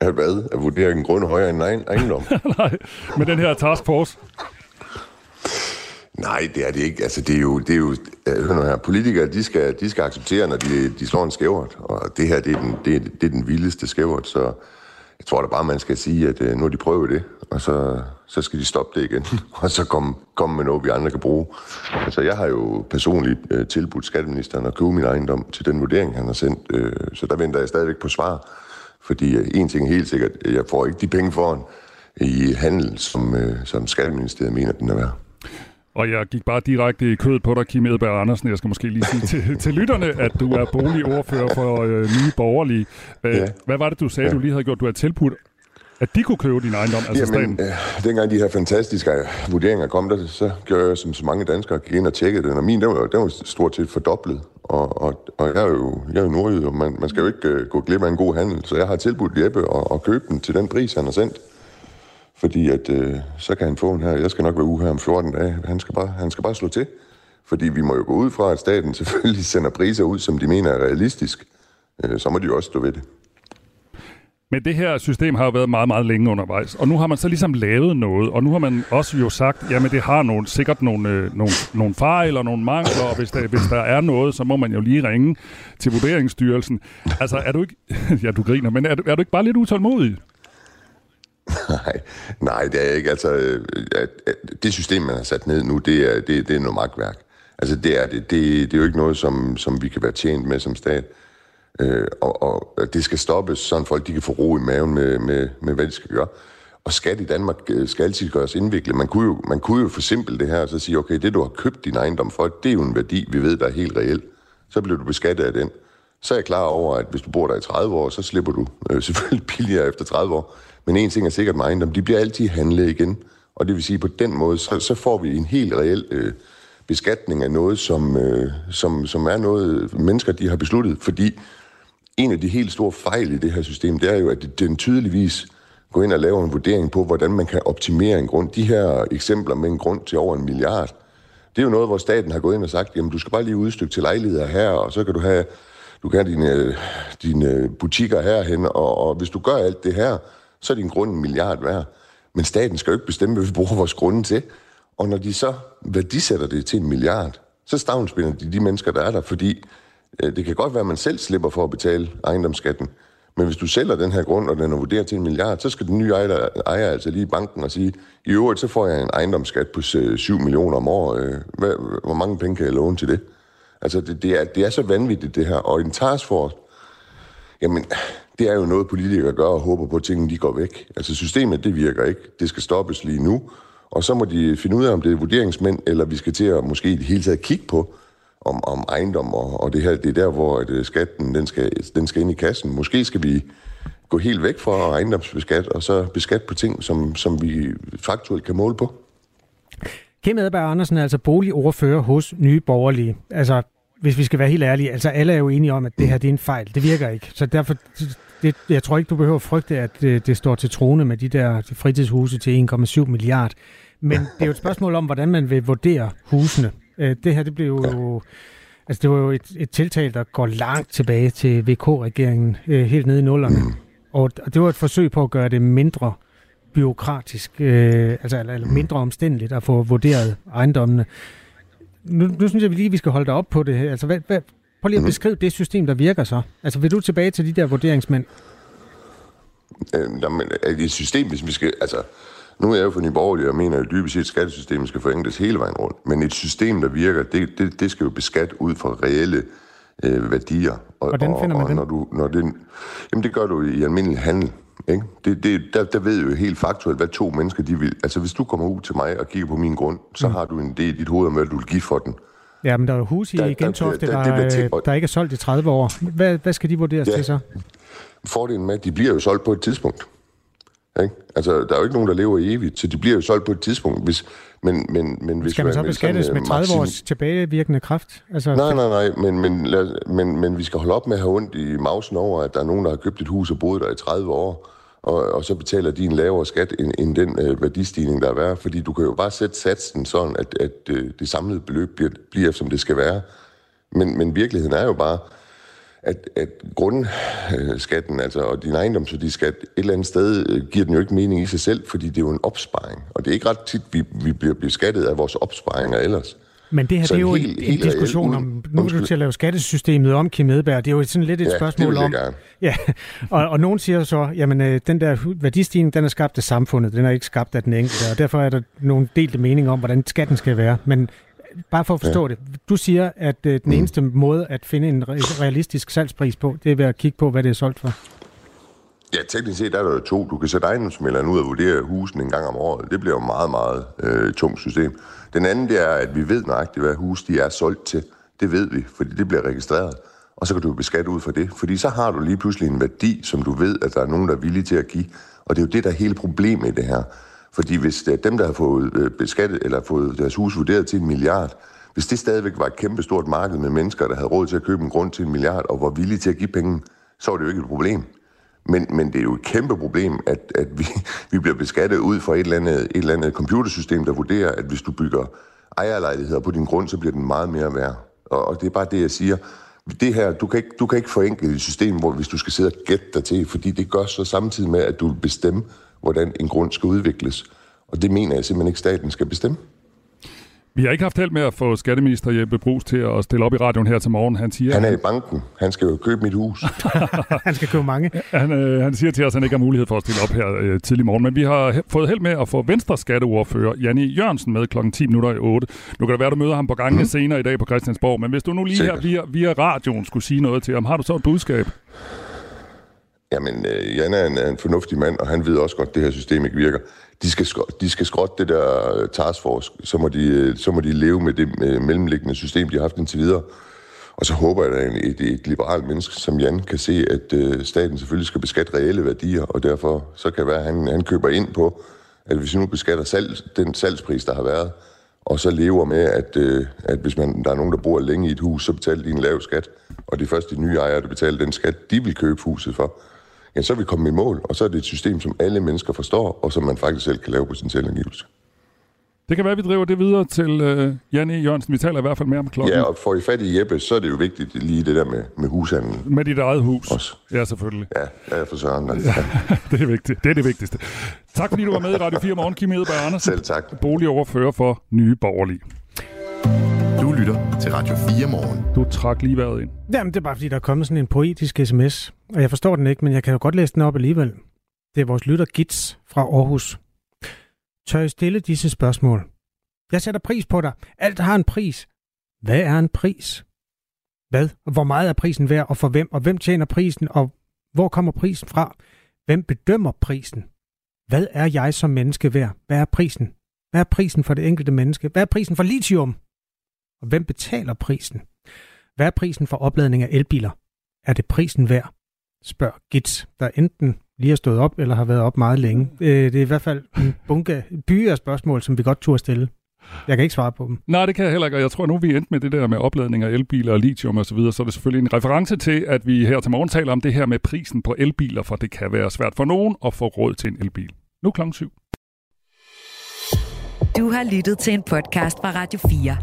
N: At hvad? At vurdere en grund højere end en ejendom?
C: Nej, med den her taskforce.
N: Nej, det er det ikke. Altså, det er jo, det er jo hør nu her, politikere, de skal, de skal acceptere, når de, de slår en skævert, og det her, det er den, det er, det er den vildeste skævert, så jeg tror da bare, man skal sige, at øh, nu har de prøvet det, og så, så skal de stoppe det igen, og så komme, komme med noget, vi andre kan bruge. Altså, jeg har jo personligt øh, tilbudt skatteministeren at købe min ejendom til den vurdering, han har sendt, øh, så der venter jeg stadigvæk på svar, fordi uh, en ting er helt sikkert, jeg får ikke de penge foran i handel, som, øh, som skatteministeriet mener, den er værd.
C: Og jeg gik bare direkte i kødet på dig, Kim Edberg Andersen. Jeg skal måske lige sige til, til lytterne, at du er boligordfører for øh, Nye Borgerlige. Hvad, ja. hvad var det, du sagde, ja. du lige havde gjort? Du havde tilbudt, at de kunne købe din ejendom, altså Jamen, staten?
N: Øh, dengang de her fantastiske vurderinger kom, der, så gjorde jeg, som så mange danskere gik ind og tjekkede den. Og min, den var, den var stort set fordoblet. Og, og, og jeg er jo, jeg er jo nordjyd, og man, man skal jo ikke uh, gå glip af en god handel. Så jeg har tilbudt Jeppe at, at købe den til den pris, han har sendt. Fordi at, øh, så kan han få en her. Jeg skal nok være uge her om 14 dage. Han skal, bare, han skal bare slå til. Fordi vi må jo gå ud fra, at staten selvfølgelig sender priser ud, som de mener er realistisk. Øh, så må de jo også stå ved det.
C: Men det her system har jo været meget, meget længe undervejs, og nu har man så ligesom lavet noget, og nu har man også jo sagt, jamen det har nogle, sikkert nogle, øh, nogle, nogle fejl og nogle mangler, og hvis der, hvis der er noget, så må man jo lige ringe til Vurderingsstyrelsen. Altså er du ikke, ja du griner, men er du, er du ikke bare lidt utålmodig?
N: Nej, nej, det er ikke. Altså, øh, det system, man har sat ned nu, det er, det, det er noget magtværk. Altså, det er, det, det, det er jo ikke noget, som, som vi kan være tjent med som stat. Øh, og, og det skal stoppes, så folk de kan få ro i maven med, med, med hvad de skal gøre. Og skat i Danmark øh, skal altid gøres indviklet. Man kunne jo, man kunne jo for forsimple det her og så sige, okay, det du har købt din ejendom for, det er jo en værdi, vi ved, der er helt reelt. Så bliver du beskattet af den. Så er jeg klar over, at hvis du bor der i 30 år, så slipper du øh, selvfølgelig billigere efter 30 år. Men en ting er sikkert med ejendom, de bliver altid handlet igen. Og det vil sige, på den måde, så, så får vi en helt reel øh, beskatning af noget, som, øh, som, som er noget, mennesker de har besluttet. Fordi en af de helt store fejl i det her system, det er jo, at den tydeligvis går ind og laver en vurdering på, hvordan man kan optimere en grund. De her eksempler med en grund til over en milliard, det er jo noget, hvor staten har gået ind og sagt, jamen du skal bare lige udstykke til lejligheder her, og så kan du have, du kan have dine, øh, dine butikker herhen, og, og hvis du gør alt det her, så er din grund en milliard værd. Men staten skal jo ikke bestemme, hvad vi bruger vores grunde til. Og når de så værdisætter det til en milliard, så stavnspinder de de mennesker, der er der, fordi øh, det kan godt være, at man selv slipper for at betale ejendomsskatten. Men hvis du sælger den her grund, og den er vurderet til en milliard, så skal den nye ejer, ejer altså lige i banken og sige, i øvrigt så får jeg en ejendomsskat på øh, 7 millioner om året. Øh, hvad, hvor mange penge kan jeg låne til det? Altså, det, det, er, det er så vanvittigt, det her. Og en taskforce, jamen, det er jo noget, politikere gør og håber på, at tingene de går væk. Altså systemet, det virker ikke. Det skal stoppes lige nu. Og så må de finde ud af, om det er vurderingsmænd, eller vi skal til at måske i det hele taget kigge på, om, om ejendom, og, og det her, det er der, hvor at, øh, skatten den skal, den skal ind i kassen. Måske skal vi gå helt væk fra ejendomsbeskat, og så beskat på ting, som, som vi faktuelt kan måle på.
D: Kim Edberg Andersen er altså boligordfører hos Nye Borgerlige. Altså, hvis vi skal være helt ærlige, altså alle er jo enige om, at det her det er en fejl. Det virker ikke. Så derfor, det, jeg tror ikke, du behøver frygte, at det, det står til trone med de der fritidshuse til 1,7 milliard. Men det er jo et spørgsmål om, hvordan man vil vurdere husene. Øh, det her, det blev jo... Altså, det var jo et, et tiltag, der går langt tilbage til VK-regeringen, øh, helt nede i nullerne. Og det var et forsøg på at gøre det mindre byråkratisk, øh, altså eller, eller mindre omstændeligt at få vurderet ejendommene. Nu, nu synes jeg vi lige, vi skal holde dig op på det her. Altså, hvad, hvad, prøv lige at beskrive det system, der virker så. Altså, vil du tilbage til de der vurderingsmænd?
N: Øh, jamen, er det et system, hvis vi skal... Altså, nu er jeg jo for Nyborgerlig og mener, at dybest set skattesystemet skal forenkles hele vejen rundt. Men et system, der virker, det, det, det skal jo beskatte ud fra reelle øh, værdier.
D: Og, Hvordan finder man
N: og, og når du, når det, jamen det gør du i almindelig handel. Ikke? Det, det, der, der ved jo helt faktuelt, hvad to mennesker de vil. Altså hvis du kommer ud til mig og kigger på min grund, så mm. har du en idé i dit hoved om, hvad du vil give for den.
D: Ja, men der er jo hus i der, Gentofte, der, der, der, der, der ikke er solgt i 30 år. Hvad, hvad skal de vurderes ja. til så?
N: Fordelen med, at de bliver jo solgt på et tidspunkt. Ikke? Altså, der er jo ikke nogen, der lever evigt, så de bliver jo solgt på et tidspunkt. Hvis, men, men, men hvis
D: Skal man så beskattes sådan, med 30 maksim... års tilbagevirkende kraft?
N: Altså, nej, nej, nej, men, men, lad, men, men vi skal holde op med at have ondt i mausen over, at der er nogen, der har købt et hus og boet der i 30 år, og, og så betaler de en lavere skat end, end den øh, værdistigning, der er værd. Fordi du kan jo bare sætte satsen sådan, at, at øh, det samlede beløb bliver, bliver, som det skal være. Men, men virkeligheden er jo bare, at, at grundskatten, øh, altså, og din ejendomsværdiskat, et eller andet sted øh, giver den jo ikke mening i sig selv, fordi det er jo en opsparing. Og det er ikke ret tit, vi, vi bliver beskattet af vores opsparinger ellers.
D: Men det her så det er jo helt, en, en diskussion om, nu er du til at lave skattesystemet om, Kim Edberg. Det er jo sådan lidt et
N: ja,
D: spørgsmål om...
N: Gerne.
D: Ja, og, og nogen siger så, jamen øh, den der værdistigning, den er skabt af samfundet, den er ikke skabt af den enkelte, og derfor er der nogle delte meninger om, hvordan skatten skal være. Men bare for at forstå ja. det. Du siger, at øh, den eneste mm. måde at finde en realistisk salgspris på, det er ved at kigge på, hvad det er solgt for.
N: Ja, teknisk set er der jo to. Du kan sætte ejendomsmælderen ud og vurdere husen en gang om året. Det bliver jo meget, meget øh, tungt system. Den anden, det er, at vi ved nøjagtigt, hvad hus de er solgt til. Det ved vi, fordi det bliver registreret. Og så kan du beskatte ud fra det. Fordi så har du lige pludselig en værdi, som du ved, at der er nogen, der er villige til at give. Og det er jo det, der er hele problemet i det her. Fordi hvis det er dem, der har fået øh, beskattet eller fået deres hus vurderet til en milliard, hvis det stadigvæk var et kæmpe stort marked med mennesker, der havde råd til at købe en grund til en milliard og var villige til at give penge, så var det jo ikke et problem. Men, men det er jo et kæmpe problem, at, at vi, vi bliver beskattet ud fra et eller, andet, et eller andet computersystem, der vurderer, at hvis du bygger ejerlejligheder på din grund, så bliver den meget mere værd. Og, og det er bare det, jeg siger. Det her, du kan, ikke, du kan ikke forenkle et system, hvor hvis du skal sidde og gætte dig til, fordi det gør så samtidig med, at du vil bestemme, hvordan en grund skal udvikles. Og det mener jeg simpelthen ikke, staten skal bestemme.
C: Vi har ikke haft held med at få skatteminister Jeppe Brugs til at stille op i radioen her til morgen. Han siger,
N: han er i banken. Han skal jo købe mit hus.
D: han skal købe mange.
C: Han, øh, han siger til os, at han ikke har mulighed for at stille op her øh, tidlig morgen. Men vi har fået held med at få Venstre skatteordfører Janne Jørgensen med klokken 10 minutter i 8. Nu kan det være, at du møder ham på gangen mm. senere i dag på Christiansborg. Men hvis du nu lige Sikkert. her via, via radioen skulle sige noget til ham, har du så et budskab?
N: Jamen, øh, Jan er en, er en fornuftig mand, og han ved også godt, at det her system ikke virker. De skal, de skal skrotte det der taskforce, så må de, så må de leve med det mellemliggende system, de har haft indtil videre. Og så håber jeg, at et, et liberalt menneske som Jan kan se, at øh, staten selvfølgelig skal beskatte reelle værdier, og derfor så kan det være, at han, han køber ind på, at hvis vi nu beskatter salg, den salgspris, der har været, og så lever med, at, øh, at hvis man, der er nogen, der bor længe i et hus, så betaler de en lav skat, og det er først de nye ejere, der betaler den skat, de vil købe huset for ja, så er vi kommet i mål, og så er det et system, som alle mennesker forstår, og som man faktisk selv kan lave på sin selvangivelse.
C: Det kan være, at vi driver det videre til uh, Janne Jørgensen. Vi taler i hvert fald mere om klokken.
N: Ja, og får I fat i Jeppe, så er det jo vigtigt lige det der med, med hushandlen.
C: Med dit eget hus.
N: Også.
C: Ja, selvfølgelig.
N: Ja, ja for søren.
C: Ja, det er vigtigt. Det er det vigtigste. Tak fordi du var med i Radio 4 Morgen, Kim Edberg Andersen.
N: Selv tak.
C: Boligoverfører for Nye Borgerlige.
B: Du lytter til Radio 4 Morgen.
C: Du trak lige vejret ind.
D: Jamen, det er bare fordi, der er kommet sådan en poetisk sms, og jeg forstår den ikke, men jeg kan jo godt læse den op alligevel. Det er vores lytter Gits fra Aarhus. Tør I stille disse spørgsmål? Jeg sætter pris på dig. Alt har en pris. Hvad er en pris? Hvad? Og hvor meget er prisen værd, og for hvem? Og hvem tjener prisen, og Hvor kommer prisen fra? Hvem bedømmer prisen? Hvad er jeg som menneske værd? Hvad er prisen? Hvad er prisen for det enkelte menneske? Hvad er prisen for lithium? Og hvem betaler prisen? Hvad er prisen for opladning af elbiler? Er det prisen værd? Spørg Gits, der enten lige har stået op eller har været op meget længe. Øh, det er i hvert fald en bunke byer spørgsmål, som vi godt turde stille. Jeg kan ikke svare på dem.
C: Nej, det kan jeg heller ikke, og jeg tror nu, vi er endt med det der med opladning af elbiler og lithium og så videre, så er det selvfølgelig en reference til, at vi her til morgen taler om det her med prisen på elbiler, for det kan være svært for nogen at få råd til en elbil. Nu klokken syv.
O: Du har lyttet til en podcast fra Radio 4.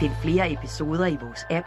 O: Find flere episoder i vores app,